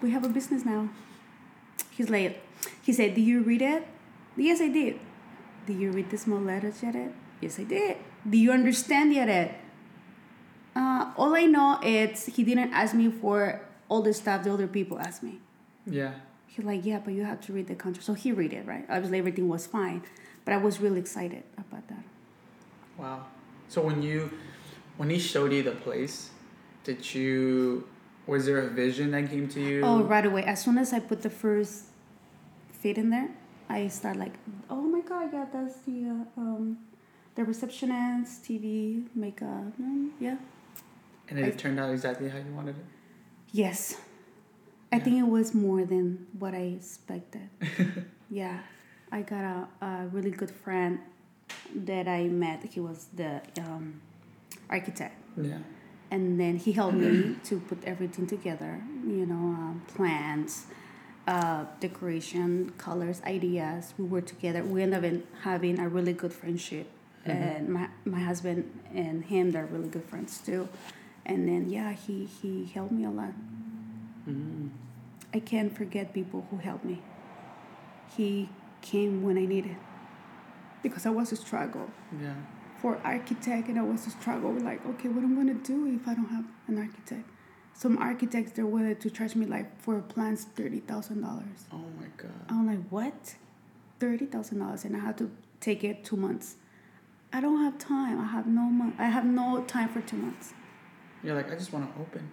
we have a business now. He's like, he said, do you read it? Yes, I did. Do you read the small letters yet? Yes, I did. Do you understand yet? Uh, all I know is he didn't ask me for all the stuff the other people asked me. Yeah. He's like, yeah, but you have to read the contract. So he read it, right? Obviously, everything was fine, but I was really excited about that. Wow. So when you, when he showed you the place, did you, was there a vision that came to you? Oh, right away. As soon as I put the first feet in there, I start like, oh my god, yeah, that's the uh, um, the receptionist, TV, makeup, mm, yeah. And it turned out exactly how you wanted it. Yes, I Yeah. think it was more than what I expected. yeah, I got a, a really good friend that I met. He was the um, architect. Yeah. and then he helped me to put everything together you know um, plans uh, decoration colors ideas we were together we ended up in having a really good friendship Mhm. and my, my husband and him they're really good friends too and then yeah he, he helped me a lot I can't forget people who helped me he came when i needed because I was a struggle Yeah. for architect and I was a struggle like, okay, what am I'm gonna do if I don't have an architect? Some architects they're willing to charge me like for plans thirty thousand dollars. Oh my god. I'm like, what? Thirty thousand dollars, and I had to take it two months. I don't have time. I have no month. I have no time for two months. You're like, I just want to open.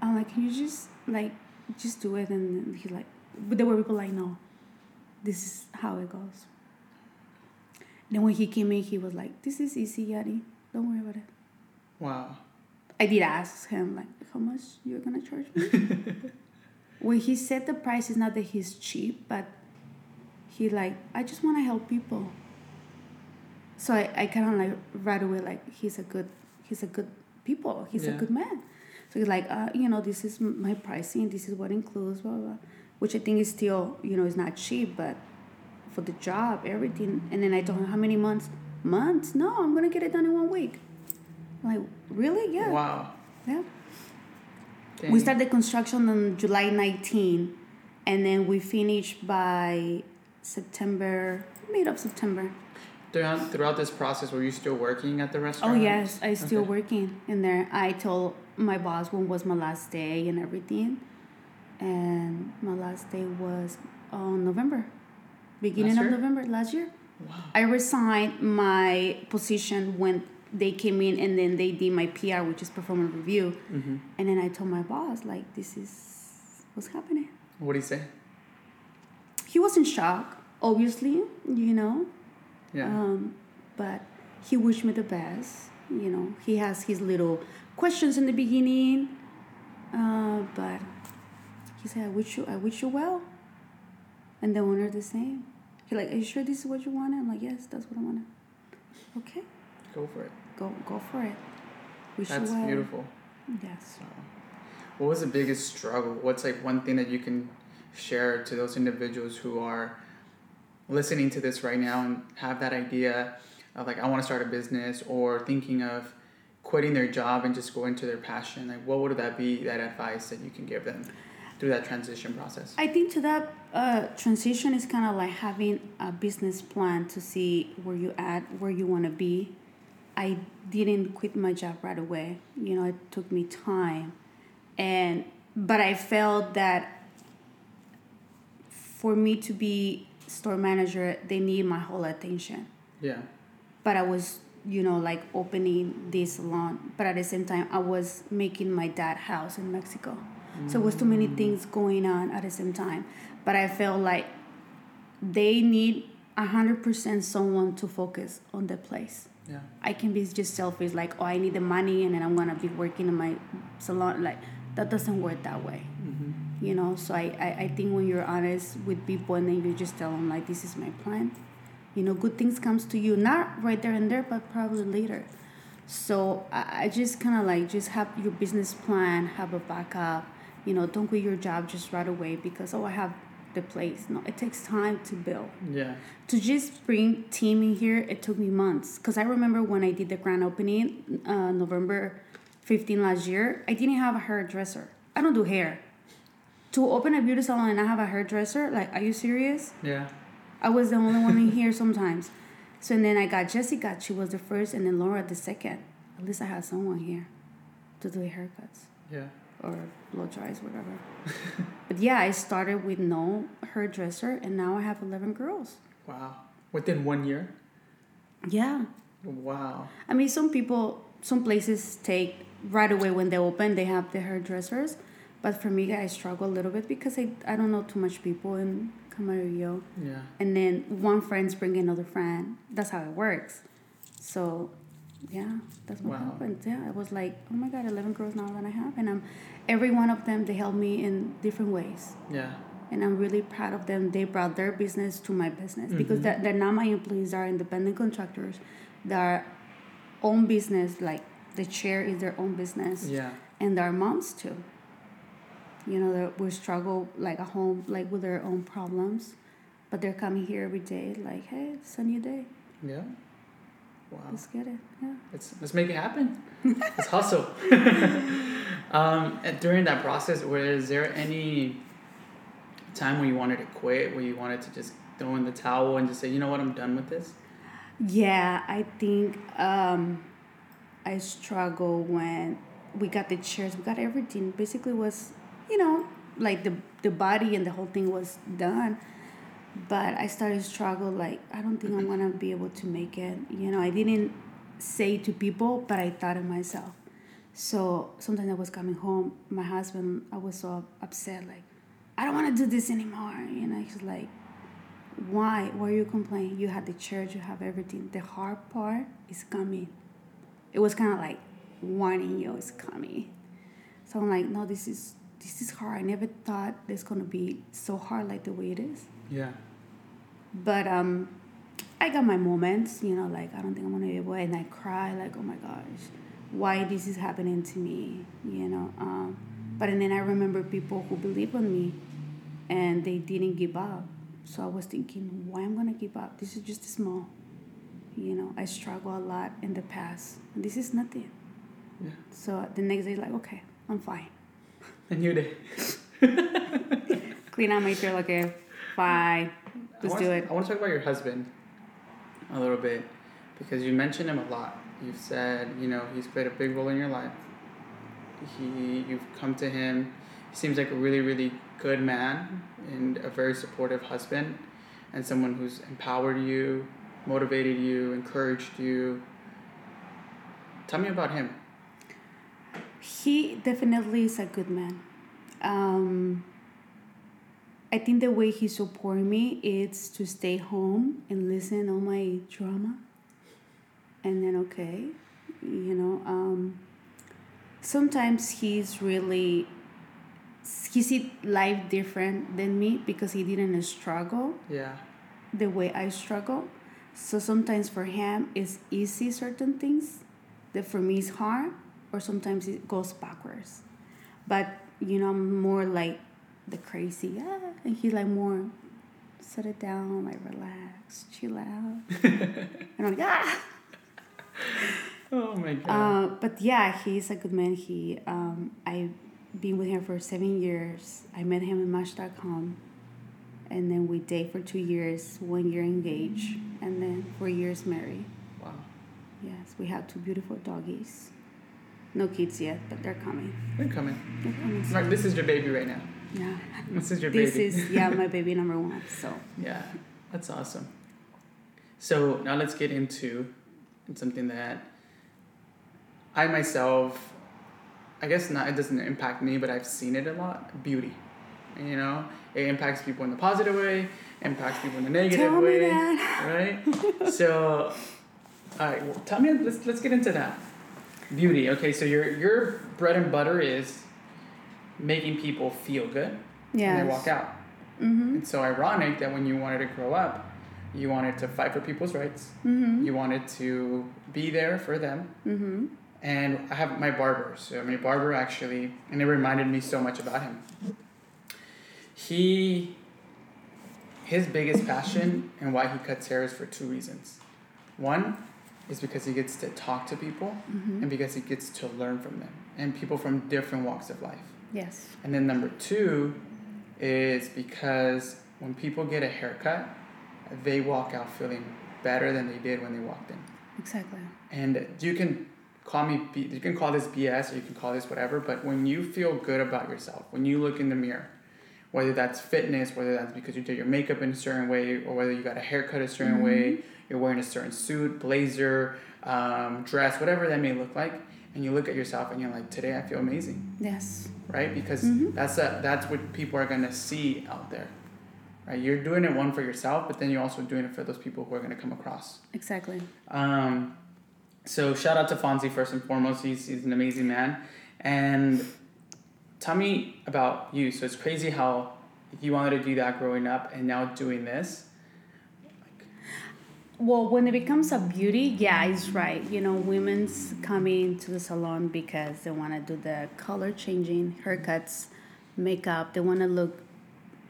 I'm like, can you just like just do it? And he's like, but there were people like, no, this is how it goes. Then when he came in, he was like, this is easy, Yadi. Don't worry about it. Wow. I did ask him like, how much you're gonna charge me? when he said the price is not that he's cheap, but he like, I just want to help people. So I, I kind of like right away like he's a good he's a good people he's a good man. So he's like, uh, you know, this is my pricing. This is what includes blah blah, blah. which I think is still you know is not cheap, but for the job everything. And then I told him how many months? Months? No, I'm gonna get it done in one week. I'm like really? Yeah. Wow. Yeah. Dang. We started construction on July 19, and then we finished by September, mid of September. Throughout, throughout this process, were you still working at the restaurant? Oh yes, I still Okay. working in there. I told my boss when was my last day and everything, and my last day was on November, beginning Last of year? November last year. Wow. I resigned my position when they came in, and then they did my PR, which is performance review. Mm-hmm. And then I told my boss, like, this is what's happening. What do you say? He was in shock, obviously, you know. Yeah. Um, but he wished me the best. You know, he has his little questions in the beginning. Uh, but he said, I wish you I wish you well. And the owner the same. He like, Are you sure this is what you wanted? I'm like, Yes, that's what I wanted. Okay, Go for it. go go for it. Wish That's you well. beautiful. Yes. So, what was the biggest struggle? What's like one thing that you can share to those individuals who are listening to this right now and have that idea of like I want to start a business or thinking of quitting their job and just going to their passion? Like, what would that be? That advice that you can give them through that transition process? I think to that uh, transition is kind of like having a business plan to see where you at, where you want to be. I didn't quit my job right away. You know, it took me time, and but I felt that for me to be store manager, they need my whole attention. Yeah. But I was, you know, like opening this salon, but at the same time, I was making my dad house in Mexico. So it was too many things going on at the same time. But I felt like they need a hundred percent someone to focus on the place. Yeah. I can be just selfish, like, oh, I need the money, and then I'm gonna be working in my salon. Like that doesn't work that way, Mm-hmm. you know. So I, I, I think when you're honest with people, and then you just tell them like, this is my plan, you know, good things comes to you, not right there and there, but probably later. So I, just kind of like just have your business plan, have a backup, you know, don't quit your job just right away because oh I have the place. No, it takes time to build Yeah. to just bring team in here it took me months because i remember when i did the grand opening uh, november 15 last year i didn't have a hairdresser i don't do hair to open a beauty salon and i have a hairdresser like are you serious Yeah. I was the only one in here sometimes so and then i got jessica she was the first and then laura the second at least i had someone here to do haircuts Yeah. or blow dries, whatever. but yeah, I started with no hairdresser, and now I have eleven girls. Wow. Within one year. Yeah, Wow. I mean, some people, some places take right away when they open, they have the hairdressers. But for me, I struggle a little bit because I, I don't know too much people in Camarillo. Yeah. And then one friend's bringing another friend. That's how it works. So, yeah, that's what Wow. happened. Yeah, I was like, oh my God, 11 girls now that I have. And I'm, every one of them, they help me in different ways. Yeah. And I'm really proud of them. They brought their business to my business because Mhm. they're, they're not my employees, they're independent contractors. Their own business, like the chair is their own business Yeah. and their moms too. You know, they we struggle like at home, like with their own problems, but they're coming here every day, like, hey, it's a new day. Yeah. Wow. Let's get it. Yeah. Let's let's make it happen. let's hustle. um, during that process, was there any time where you wanted to quit, where you wanted to just throw in the towel and just say, you know what, I'm done with this? Yeah, I think um, I struggle when we got the chairs, we got everything. Basically, was you know like the the body and the whole thing was done, but I started struggle like I don't think I'm gonna be able to make it. You know, I didn't say to people, but I thought of myself. So sometimes I was coming home, my husband, I was so upset, like, I don't want to do this anymore. You know, he's like, why? Why are you complaining? You have the church, you have everything. The hard part is coming. It was kind of like warning you it's coming. So I'm like, no, this is this is hard. I never thought it's gonna be so hard like the way it is. Yeah. But um, I got my moments, you know, like I don't think I'm gonna be able, and I cry like, oh my gosh, why this is happening to me, you know. Um, but and then I remember people who believe in me, and they didn't give up. So I was thinking, why I'm gonna give up? This is just small. You know, I struggle a lot in the past. And this is nothing. Yeah. So the next day, like, okay, I'm fine. And you did. Clean out my throat, okay, Bye. let's do it. I want to talk about your husband a little bit because you mentioned him a lot. You've said, you know, he's played a big role in your life. He, you've come to him. He seems like a really, really good man and a very supportive husband, and someone who's empowered you, motivated you, encouraged you. Tell me about him. He definitely is a good man. Um, I think the way he supported me is to stay home and listen all my drama, and then okay, you know. Um, sometimes he's really he see life different than me because he didn't struggle Yeah. the way I struggle. So sometimes for him it's easy certain things that for me is hard or sometimes it goes backwards. But you know, I'm more like the crazy, ah, and he's like more set it down, like relax, chill out. and I'm like, ah. Oh my god. Uh, but yeah, he's a good man. He, um, I've been with him for seven years. I met him in Match.com. And then we date for two years, one year engaged, and then four years married. wow. Yes, we have two beautiful doggies. No kids yet, but they're coming. They're coming. They're coming soon. Right, this is your baby right now. Yeah. This is your This baby. This is yeah my baby number one. So Yeah, that's awesome. So now let's get into something that I myself, I guess not, it doesn't impact me, but I've seen it a lot beauty. You know, it impacts people in the positive way, impacts people in the negative Tell way. Right? so, all right, well, tell me, let's, let's get into that. Beauty. Okay, so your, your bread and butter is making people feel good yeah. and they walk out. Mhm. It's so ironic that when you wanted to grow up, you wanted to fight for people's rights. Mhm. You wanted to be there for them. Mhm. And I have my barber. So my barber actually, and it reminded me so much about him. He, his biggest passion and why he cuts hair is for two reasons. One is because he gets to talk to people Mhm. and because he gets to learn from them and people from different walks of life. Yes. And then number two is because when people get a haircut, they walk out feeling better than they did when they walked in. Exactly. And you can call me, you can call this BS or you can call this whatever, but when you feel good about yourself, when you look in the mirror, whether that's fitness, whether that's because you did your makeup in a certain way, or whether you got a haircut a certain Mhm. way, you're wearing a certain suit, blazer, um, dress, whatever that may look like, and you look at yourself and you're like, today I feel amazing Yes. right? Because Mhm. that's a, that's what people are gonna see out there, right? You're doing it one for yourself, but then you're also doing it for those people who are gonna come across. Exactly. Um, so shout out to Fonzie first and foremost. He's he's an amazing man, and tell me about you. So it's crazy how you wanted to do that growing up, and now doing this. Well, when it becomes a beauty, yeah, it's right. You know, women's coming to the salon because they want to do the color changing, haircuts, makeup. They want to look,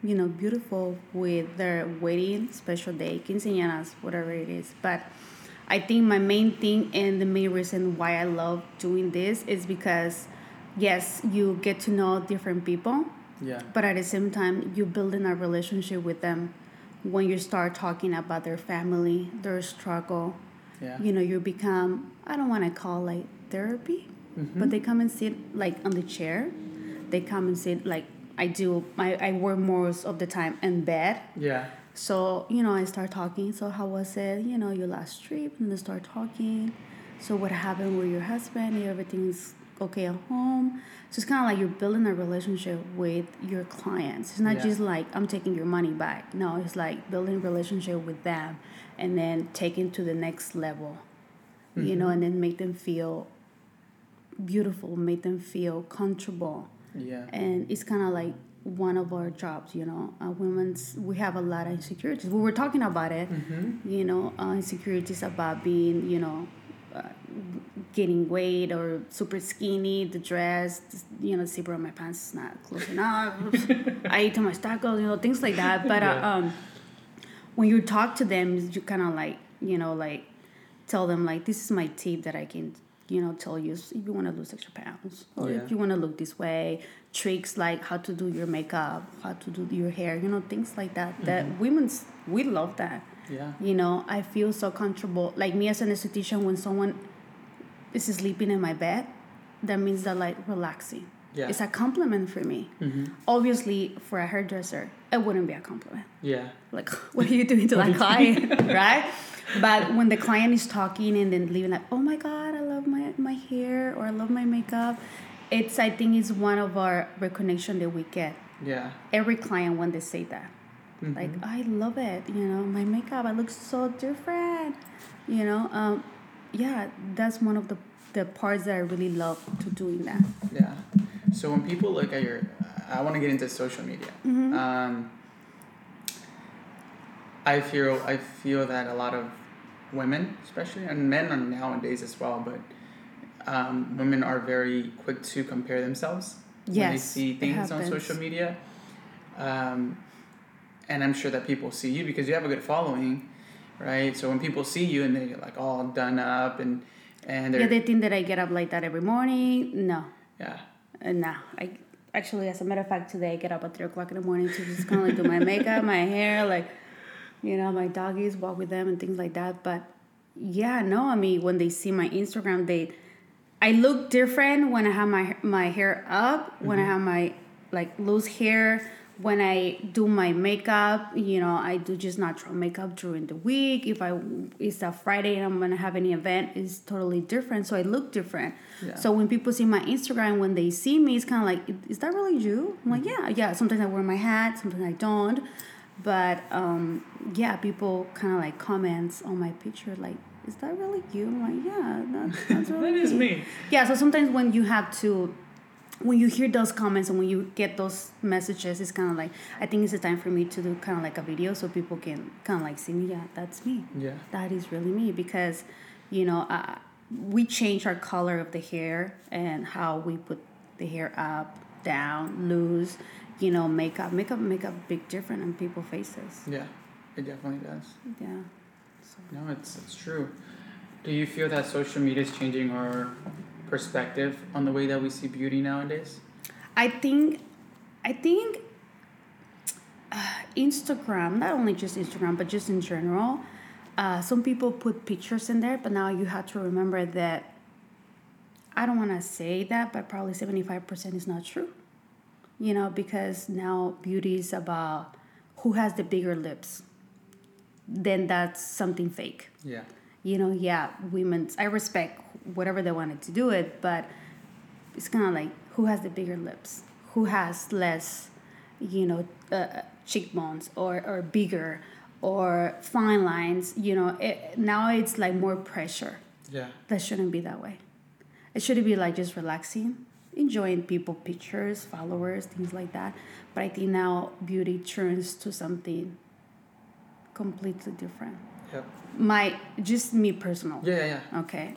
you know, beautiful with their wedding, special day, quinceañeras, whatever it is. But I think my main thing and the main reason why I love doing this is because, yes, you get to know different people Yeah. but at the same time you're building a relationship with them when you start talking about their family, their struggle, Yeah. you know, you become, I don't want to call like therapy, Mm-hmm. but they come and sit like on the chair. They come and sit like I do, I, I work most of the time in bed. Yeah. So, you know, I start talking. So, how was it? You know, your last trip. And they start talking. So, what happened with your husband? Everything's okay at home. So, it's kind of like you're building a relationship with your clients. It's not Yeah. just like I'm taking your money back. No, it's like building a relationship with them and then taking to the next level, you know, and then make them feel beautiful, make them feel comfortable Yeah. and it's kind of like one of our jobs you know uh, women's we have a lot of insecurities we were talking about it Mm-hmm. you know uh, insecurities about being you know uh, getting weight or super skinny the dress you know the zipper on my pants is not close enough i eat too much tacos you know things like that but Yeah. uh, um, when you talk to them you kind of like you know like tell them like this is my tip that i can you know tell you if you want to lose extra pounds or Yeah. if you want to look this way tricks like how to do your makeup how to do your hair you know things like that that women's we love that Yeah. you know i feel so comfortable like me as an esthetician when someone is sleeping in my bed that means they're like relaxing Yeah. it's a compliment for me Mm-hmm. obviously for a hairdresser it wouldn't be a compliment Yeah. like what are you doing to that client right but when the client is talking and then leaving like oh my god i love my, my hair or i love my makeup it's i think it's one of our recognition that we get Yeah. every client when they say that Mhm. like i love it you know my makeup i look so different you know um, yeah that's one of the the parts that i really love to doing that Yeah. So when people look at your, I want to get into social media. Mm-hmm. Um, I feel I feel that a lot of women, especially and men are nowadays as well, but um, women are very quick to compare themselves when they see things on social media. Um, and I'm sure that people see you because you have a good following, right? So when people see you and they're like all done up and and yeah they think that i get up like that every morning. No. Yeah. Uh, no, I actually, as a matter of fact, today I get up at three o'clock in the morning to just kind of like do my makeup, my hair, like, you know, my doggies, walk with them, and things like that. But yeah, no, I mean, when they see my Instagram, they, I look different when I have my my hair up, when I have my like loose hair, when I do my makeup. You know, I do just natural makeup during the week. If I it's a Friday and I'm gonna have any event, it's totally different. So I look different. Yeah. So when people see my Instagram, when they see me, it's kind of like, is that really you? I'm like, yeah, yeah. Sometimes I wear my hat, sometimes I don't. But um, yeah, people kind of like comments on my picture, like, is that really you? I'm like, yeah, that, that's really that is me. Yeah. So sometimes when you have to, when you hear those comments and when you get those messages, it's kind of like, I think it's a time for me to do kind of like a video so people can kind of like see me. Yeah, that's me Yeah. that is really me because you know uh, we change our color of the hair and how we put the hair up down loose you know makeup makeup make a big difference on people's faces Yeah, it definitely does. yeah so, No, it's it's true. Do you feel that social media is changing our perspective on the way that we see beauty nowadays? i think i think uh, instagram not only just instagram but just in general uh, some people put pictures in there but now you have to remember that i don't want to say that but probably 75% is not true you know because now beauty is about who has the bigger lips then that's something fake Yeah. You know yeah women's i respect whatever they wanted to do it but it's kind of like who has the bigger lips? Who has less you know uh, cheekbones or or bigger or fine lines you know? It, now it's like more pressure. Yeah. that shouldn't be that way. It should be like just relaxing enjoying people pictures followers things like that. But i think now beauty turns to something completely different Yep. my just me personal Yeah, yeah, yeah. okay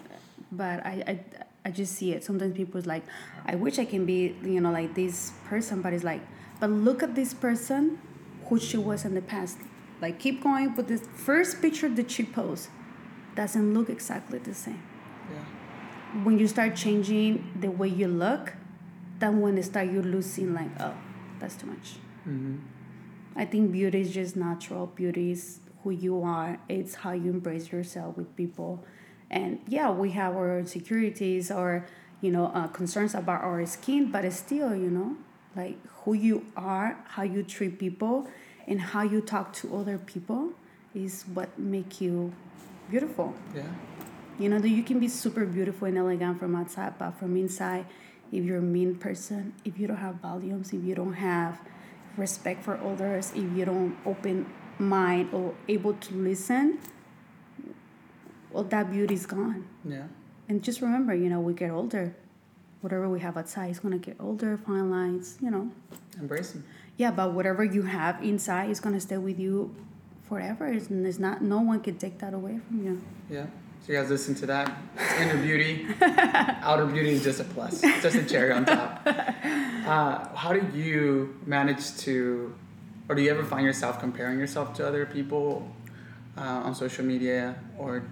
but I, I i just see it sometimes people's like i wish i can be you know like this person but it's like but look at this person who she was in the past like keep going with this first picture that she posts doesn't look exactly the same Yeah. when you start changing the way you look then when it start you losing like oh that's too much Mm-hmm. I think beauty is just natural. Beauty is who you are. It's how you embrace yourself with people. And yeah, we have our insecurities or you know uh, concerns about our skin, but still you know like who you are, how you treat people, and how you talk to other people is what make you beautiful. Yeah. You know that you can be super beautiful and elegant from outside, but from inside, if you're a mean person, if you don't have volumes, if you don't have respect for others, if you don't open mind or able to listen, well, that beauty is gone. Yeah. And just remember, you know, we get older. Whatever we have outside is gonna get older, fine lines, you know. Embrace them. Yeah, but whatever you have inside is gonna stay with you forever. It's, there's not. No one can take that away from you. Yeah. So you guys listen to that. It's inner beauty. Outer beauty is just a plus. It's just a cherry on top. Uh, how do you manage to, or do you ever find yourself comparing yourself to other people uh, on social media, or,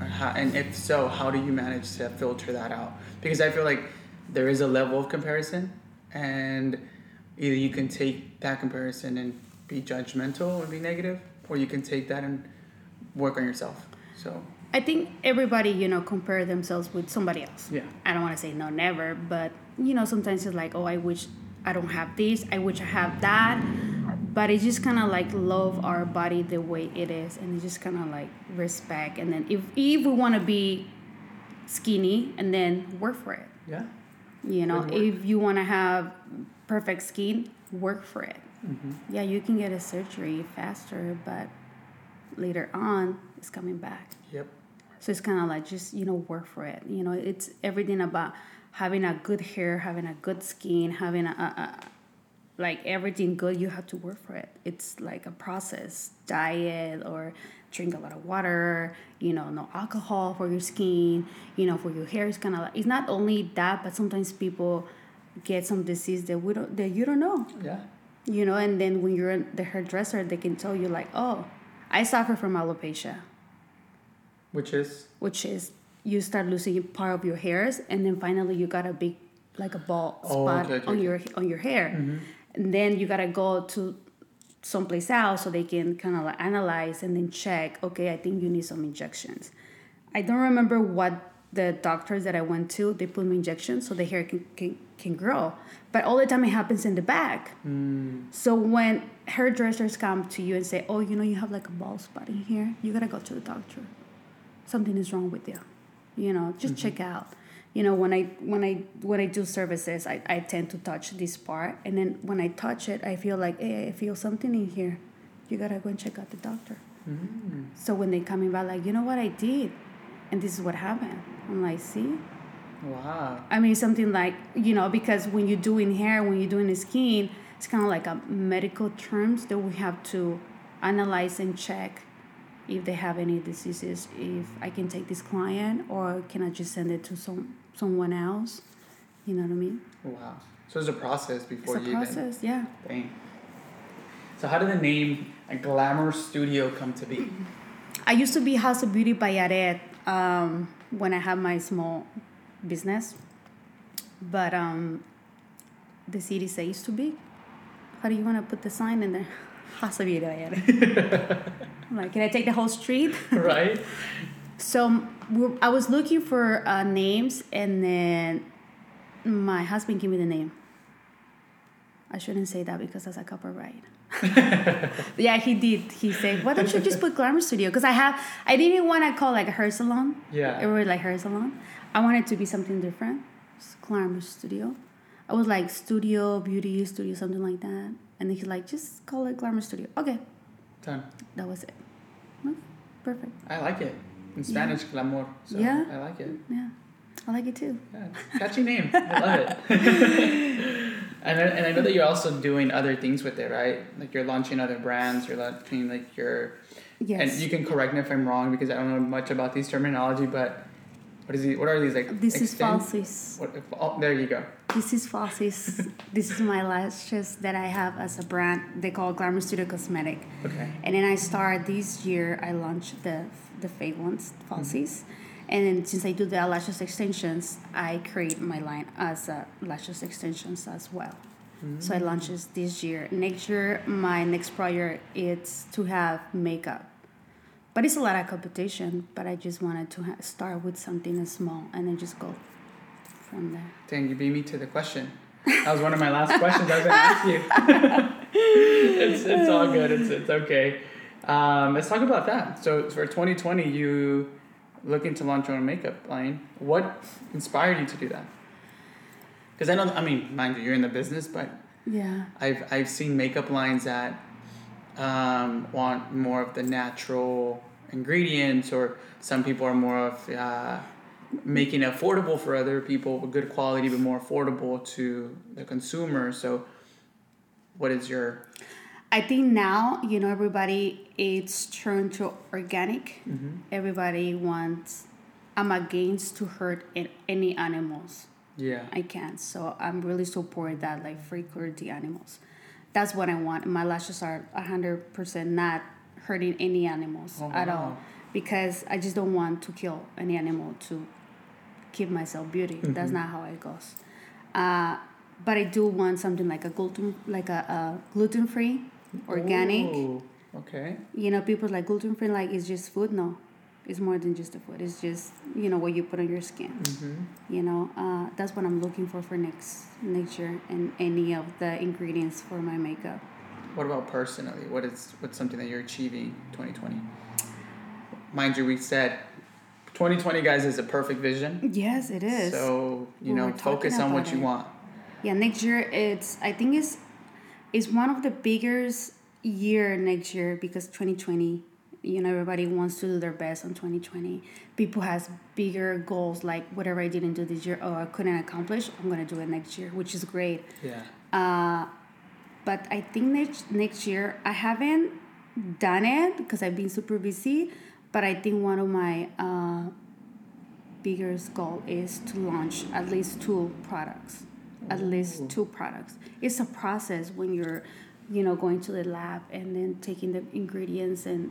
or how, and if so, how do you manage to filter that out? Because I feel like there is a level of comparison, and either you can take that comparison and be judgmental and be negative, or you can take that and work on yourself. So I think everybody, you know, compare themselves with somebody else. Yeah. I don't want to say no, never, but you know, sometimes it's like, oh, I wish I don't have this. I wish I have that. But it's just kind of like love our body the way it is, and it's just kind of like respect. And then if if we want to be skinny, and then work for it. yeah. You know, if you want to have perfect skin, work for it. Mm-hmm. Yeah, you can get a surgery faster, but later on, it's coming back. Yep. So it's kind of like just you know work for it. You know, it's everything about having a good hair, having a good skin, having a, a, a like everything good. You have to work for it. It's like a process, diet or drink a lot of water. You know, no alcohol for your skin. You know, for your hair, it's kind of like it's not only that, but sometimes people get some disease that we don't that you don't know Yeah. you know and then when you're the hairdresser they can tell you like oh i suffer from alopecia Which is which is you start losing part of your hairs and then finally you got a big like a bald Oh, spot okay, okay, on okay. your on your hair mm-hmm. And then you gotta go to someplace else so they can kind of like analyze and then check okay i think you need some injections. I don't remember what the doctors that i went to they put me injections so the hair can, can, can grow. But all the time it happens in the back. Mm. So when hairdressers come to you and say oh you know you have like a bald spot in here you gotta go to the doctor. Something is wrong with you you know just mm-hmm. check out you know when i when i when i do services I, I tend to touch this part. And then when i touch it i feel like hey i feel something in here. You gotta go and check out the doctor. Mm. So when they coming back like you know what i did? And this is what happened. I'm like see? Wow. I mean, something like, you know, because when you're doing hair, when you're doing the skin, it's kind of like a medical terms that we have to analyze and check if they have any diseases, if I can take this client or can I just send it to some someone else? You know what I mean? Wow. So there's a process before It's a you process, yeah. Dang. So how did the name a glamour studio come to be? I used to be House of Beauty by Yaret um, when I had my small business, but um, the city says to be. How do you want to put the sign in there? House of Beauty by Yaret. I'm like, can I take the whole street? right? So I was looking for uh, names, and then my husband gave me the name. I shouldn't say that because that's a copyright. yeah, he did. He said, "Why don't you just put Glamour Studio?" Because I have, I didn't want to call like a hair salon. Yeah. It was like hair salon. I wanted to be something different. It's Glamour Studio. I was like studio, beauty studio, something like that. And then he's like, just call it Glamour Studio. Okay, Done. that was it. Perfect. I like it. In Spanish, glamour. So Yeah. I like it. Yeah, I like it too. Yeah. Catchy name. I love it. and, I, and I know that you're also doing other things with it, right? Like you're launching other brands. You're launching like your. Yes. And you can correct me if I'm wrong because I don't know much about these terminology, but what is he, What are these like? This is extend- falsies. What, oh, there you go. This is falsies. this is my lashes that I have as a brand. They call Glamour Studio Cosmetic. Okay. And then I start this year. I launched the the fake ones, falsies. And then since I do the lashes extensions, I create my line as uh, lashes extensions as well. So I launched this this year. Next year, my next project is to have makeup, but it's a lot of competition. But I just wanted to ha- start with something small and then just go from there. Dang, you beat me to the question. That was one of my last questions I was going to ask you. it's, it's all good. It's, it's okay. Um, let's talk about that. So for 2020, you looking to launch your own makeup line. What inspired you to do that? Because I know, I mean, mind you, you're in the business, but Yeah. I've I've seen makeup lines that um, want more of the natural ingredients, or some people are more of uh, making it affordable for other people, a good quality but more affordable to the consumer. So, what is your I think now, you know, everybody it's turned to organic. Mm-hmm. Everybody wants. I'm against to hurt any animals. yeah I can't. So I'm really support that like free cruelty animals. That's what I want. My lashes are hundred percent not hurting any animals Oh, at wow. all because I just don't want to kill any animal to keep myself beauty. That's Mm-hmm. not how it goes. Uh, but I do want something like a gluten like a, a gluten free, organic. Ooh, okay. You know, people like gluten free like it's just food. No, it's more than just the food. It's just you know what you put on your skin Mm-hmm. you know uh, that's what i'm looking for for next next year and any of the ingredients for my makeup What about personally? What is what's something that you're achieving 2020? Mind you, we said 2020 guys is a perfect vision. yes it is So you We know, focus on what about you want. yeah next year it's i think it's it's one of the biggest year next year because 2020 you know everybody wants to do their best on 2020 people has bigger goals like whatever i didn't do this year oh i couldn't accomplish i'm gonna do it next year which is great Yeah. Uh, but I think next next year I haven't done it because I've been super busy. But I think one of my uh, biggest goal is to launch at least two products, at least two products. It's a process when you're, you know, going to the lab and then taking the ingredients and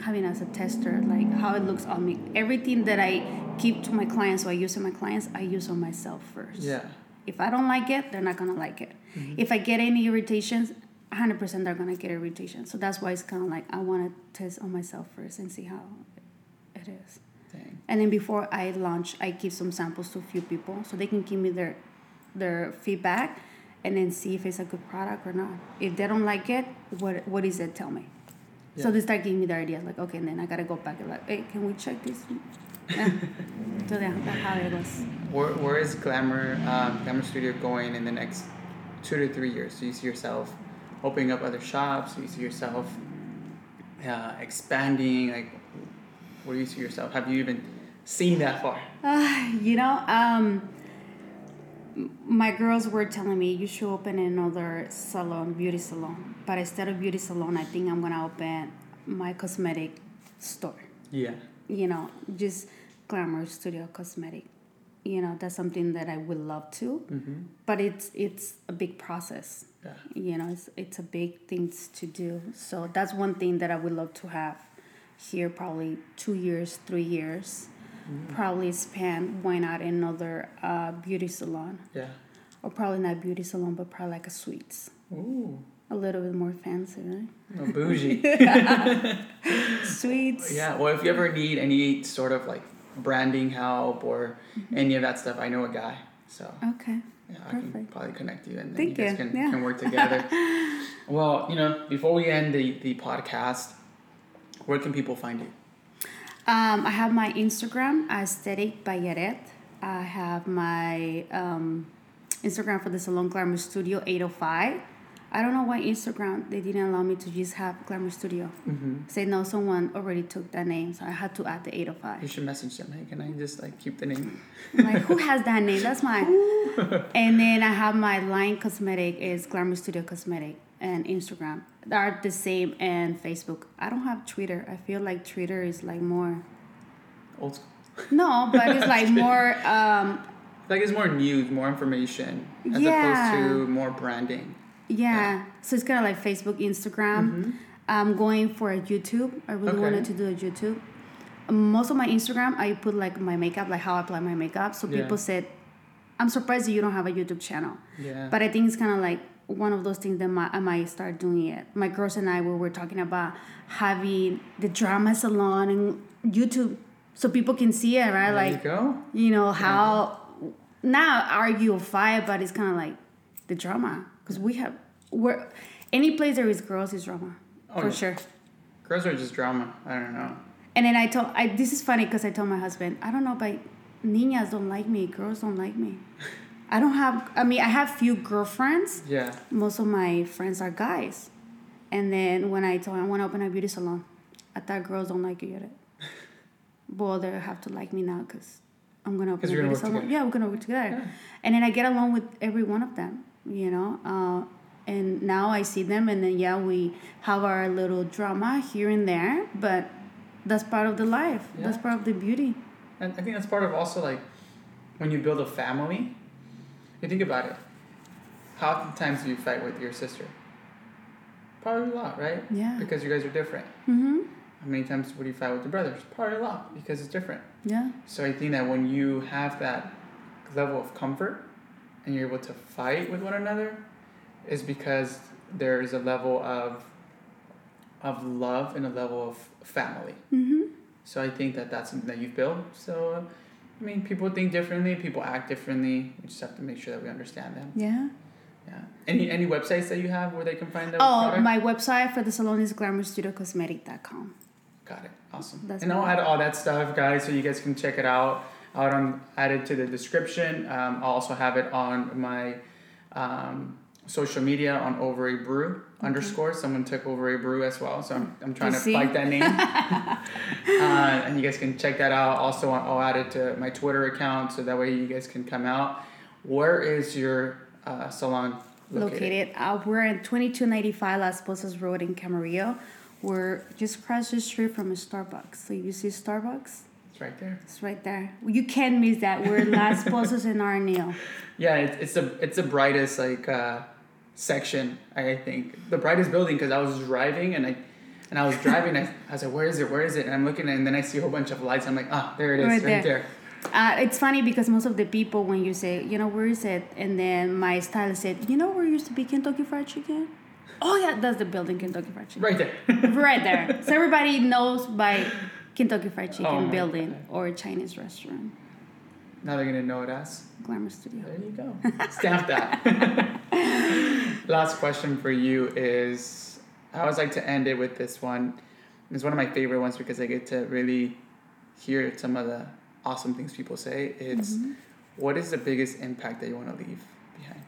having as a tester like how it looks on me. Everything that I keep to my clients, so I use on my clients, I use on myself first. Yeah. If I don't like it, they're not gonna like it. If I get any irritations, 100% they're gonna get irritation. So that's why it's kind of like I wanna test on myself first and see how it is. Dang. And then before I launch, I give some samples to a few people so they can give me their their feedback and then see if it's a good product or not. If they don't like it, what what is it? Tell me. So they start giving me the ideas like, okay, and then I gotta go back and like, hey, can we check this? Yeah. so yeah, that's how it was. Where, where is Glamour um, Glamour Studio going in the next two to three years? Do you see yourself opening up other shops? Do you see yourself uh, expanding? Like, where do you see yourself? Have you even seen that far? Uh, you know, um, my girls were telling me you should open another salon, beauty salon. But instead of beauty salon, I think I'm gonna open my cosmetic store. Yeah. You know, just glamour studio cosmetic. You know, that's something that I would love to, Mm-hmm. but it's it's a big process. Yeah. You know, it's it's a big thing to do. So that's one thing that I would love to have here. Probably two years, three years probably spend why not another uh, beauty salon Yeah. or probably not beauty salon but probably like a sweets Ooh. a little bit more fancy right Oh, bougie. sweets yeah. Well, if you ever need any sort of like branding help or Mm-hmm. any of that stuff, I know a guy. So okay yeah, I can probably connect you and then Thank you guys you. can, Yeah. can work together. well, you know, before we end the, the podcast, where can people find you? um, i have my instagram aesthetic by Yaret. i have my um, instagram for the salon glamour studio 805 i don't know why instagram they didn't allow me to just have glamour studio Mm-hmm. say no someone already took that name so i had to add the 805 You should message them. Hey, can I just like keep the name? Like, who has that name? That's mine. and then I have my line cosmetic is Glamour Studio Cosmetic and Instagram. They are the same and Facebook. I don't have Twitter. I feel like Twitter is like more Old school. no, but it's like more um Like it's more news, more information, as Yeah. opposed to more branding. Yeah. So it's kind of like Facebook, Instagram. Mm-hmm. I'm going for a YouTube. I really Okay. wanted to do a YouTube. Most of my Instagram, I put like my makeup, like how I apply my makeup. So Yeah. people said, "I'm surprised that you don't have a YouTube channel." Yeah. But I think it's kind of like one of those things that my, I might start doing it. My girls and I we were talking about having the drama salon and YouTube so people can see it, right? There like you go. you know how not argue or fight, but it's kind of like the drama because we have we're any place there is girls is drama Oh, for yeah. sure. Girls are just drama. I don't know. And then I told I this is funny because I told my husband I don't know, but niñas don't like me, girls don't like me. I don't have. I mean, I have few girlfriends. Yeah. Most of my friends are guys. And then when I told him I want to open a beauty salon, I thought girls don't like you yet. Well, they have to like me now because I'm gonna open a beauty salon. together. Yeah, we're gonna work together. Yeah. And then I get along with every one of them. You know. Uh, and now I see them, and then yeah, we have our little drama here and there, but that's part of the life. That's part of the beauty. And I think that's part of also like when you build a family, you think about it. How many times do you fight with your sister? Probably a lot, right? Yeah. Because you guys are different. Mm-hmm. How many times would you fight with your brothers? Probably a lot because it's different. Yeah. So I think that when you have that level of comfort and you're able to fight with one another, is because there is a level of of love and a level of family. Mm-hmm. So I think that that's something that you've built. So, uh, I mean, people think differently, people act differently. We just have to make sure that we understand them. Yeah. Yeah. Any any websites that you have where they can find the Oh, product? my website for the salon is glamourstudiocosmetic.com. Got it. Awesome. That's and I'll add all that stuff, guys, so you guys can check it out. Out on added to the description. Um, I'll also have it on my um, social media on Over a Brew underscore. Someone took Over a Brew as well, so I'm, I'm trying You to see? fight that name. uh, and you guys can check that out. Also, I'll add it to my Twitter account so that way you guys can come out. Where is your uh, salon located? Located. Uh, we're in 2295 Las Posas Road in Camarillo. We're just across the street from a Starbucks. So you see Starbucks? Right there. It's right there. You can't miss that. We're Las Posas in Arneo. Yeah, it's it's the it's the brightest like uh, section I think the brightest building because I was driving and I and I was driving I, I was like where is it where is it and I'm looking and then I see a whole bunch of lights I'm like ah there it is Right right, there. there. Uh, it's funny because most of the people, when you say, you know, where is it? And then my stylist said, you know where used to be Kentucky Fried Chicken? Oh, yeah, that's the building, Kentucky Fried Chicken. right there right there. So everybody knows by Kentucky Fried Chicken Oh building God. or a Chinese restaurant. now they're gonna know it as Glamour Studio. there you go stamp that last question for you is I always like to end it with this one it's one of my favorite ones because I get to really hear some of the awesome things people say it's mm-hmm. what is the biggest impact that you want to leave behind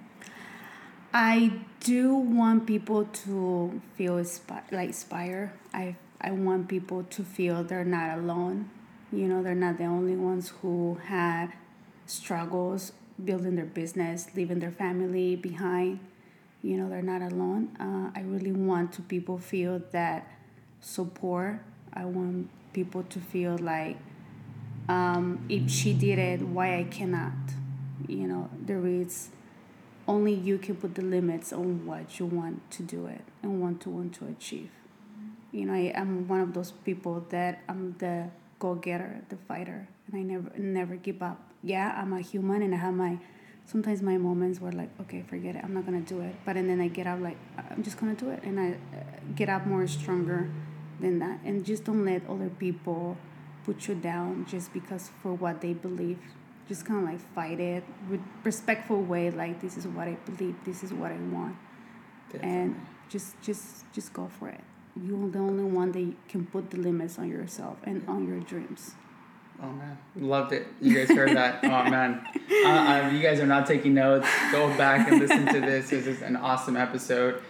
I do want people to feel inspi- like inspire. I I want people to feel they're not alone. You know, they're not the only ones who had struggles building their business, leaving their family behind. You know, they're not alone. Uh, I really want to people feel that support. I want people to feel like um, if she did it, why I cannot. You know, there is only you can put the limits on what you want to do it and want to want to achieve. You know, I, I'm one of those people that I'm the go getter, the fighter, and I never never give up. Yeah, I'm a human and I have my sometimes my moments where like, okay, forget it, I'm not gonna do it. But and then I get up like I'm just gonna do it, and I uh, get up more stronger than that, and just don't let other people put you down just because for what they believe. Just kind of like fight it with respectful way like this is what i believe this is what i want. And just just just go for it you're the only one that can put the limits on yourself and on your dreams Oh man, loved it. You guys heard that? oh man, uh, uh, you guys are not taking notes. Go back and listen to this. This is an awesome episode.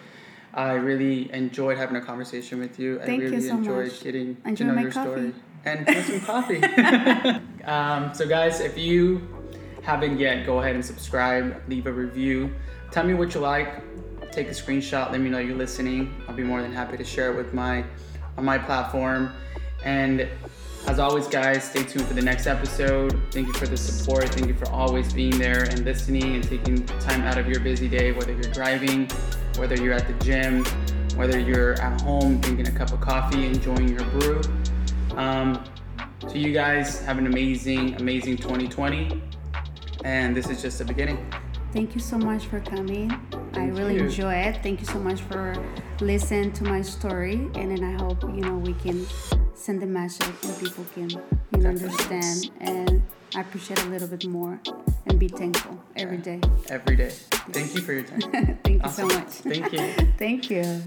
I really enjoyed having a conversation with you. Thank I you really so enjoyed much. getting Enjoy to know my your coffee. story and some coffee. um, so guys, if you haven't yet, go ahead and subscribe. Leave a review. Tell me what you like. Take a screenshot. Let me know you're listening. I'll be more than happy to share it with my on my platform. And as always, guys, stay tuned for the next episode. Thank you for the support. Thank you for always being there and listening and taking time out of your busy day, whether you're driving, whether you're at the gym, whether you're at home drinking a cup of coffee, enjoying your brew. Um, you guys, have an amazing, amazing 2020. And this is just the beginning. Thank you so much for coming. I really you. enjoy it. Thank you so much for listening to my story, and then I hope you know we can send the message and people can you know understand and appreciate a little bit more and be thankful every day. Every day. Thank you for your time. Thank you Awesome. so much. Thank you. Thank you.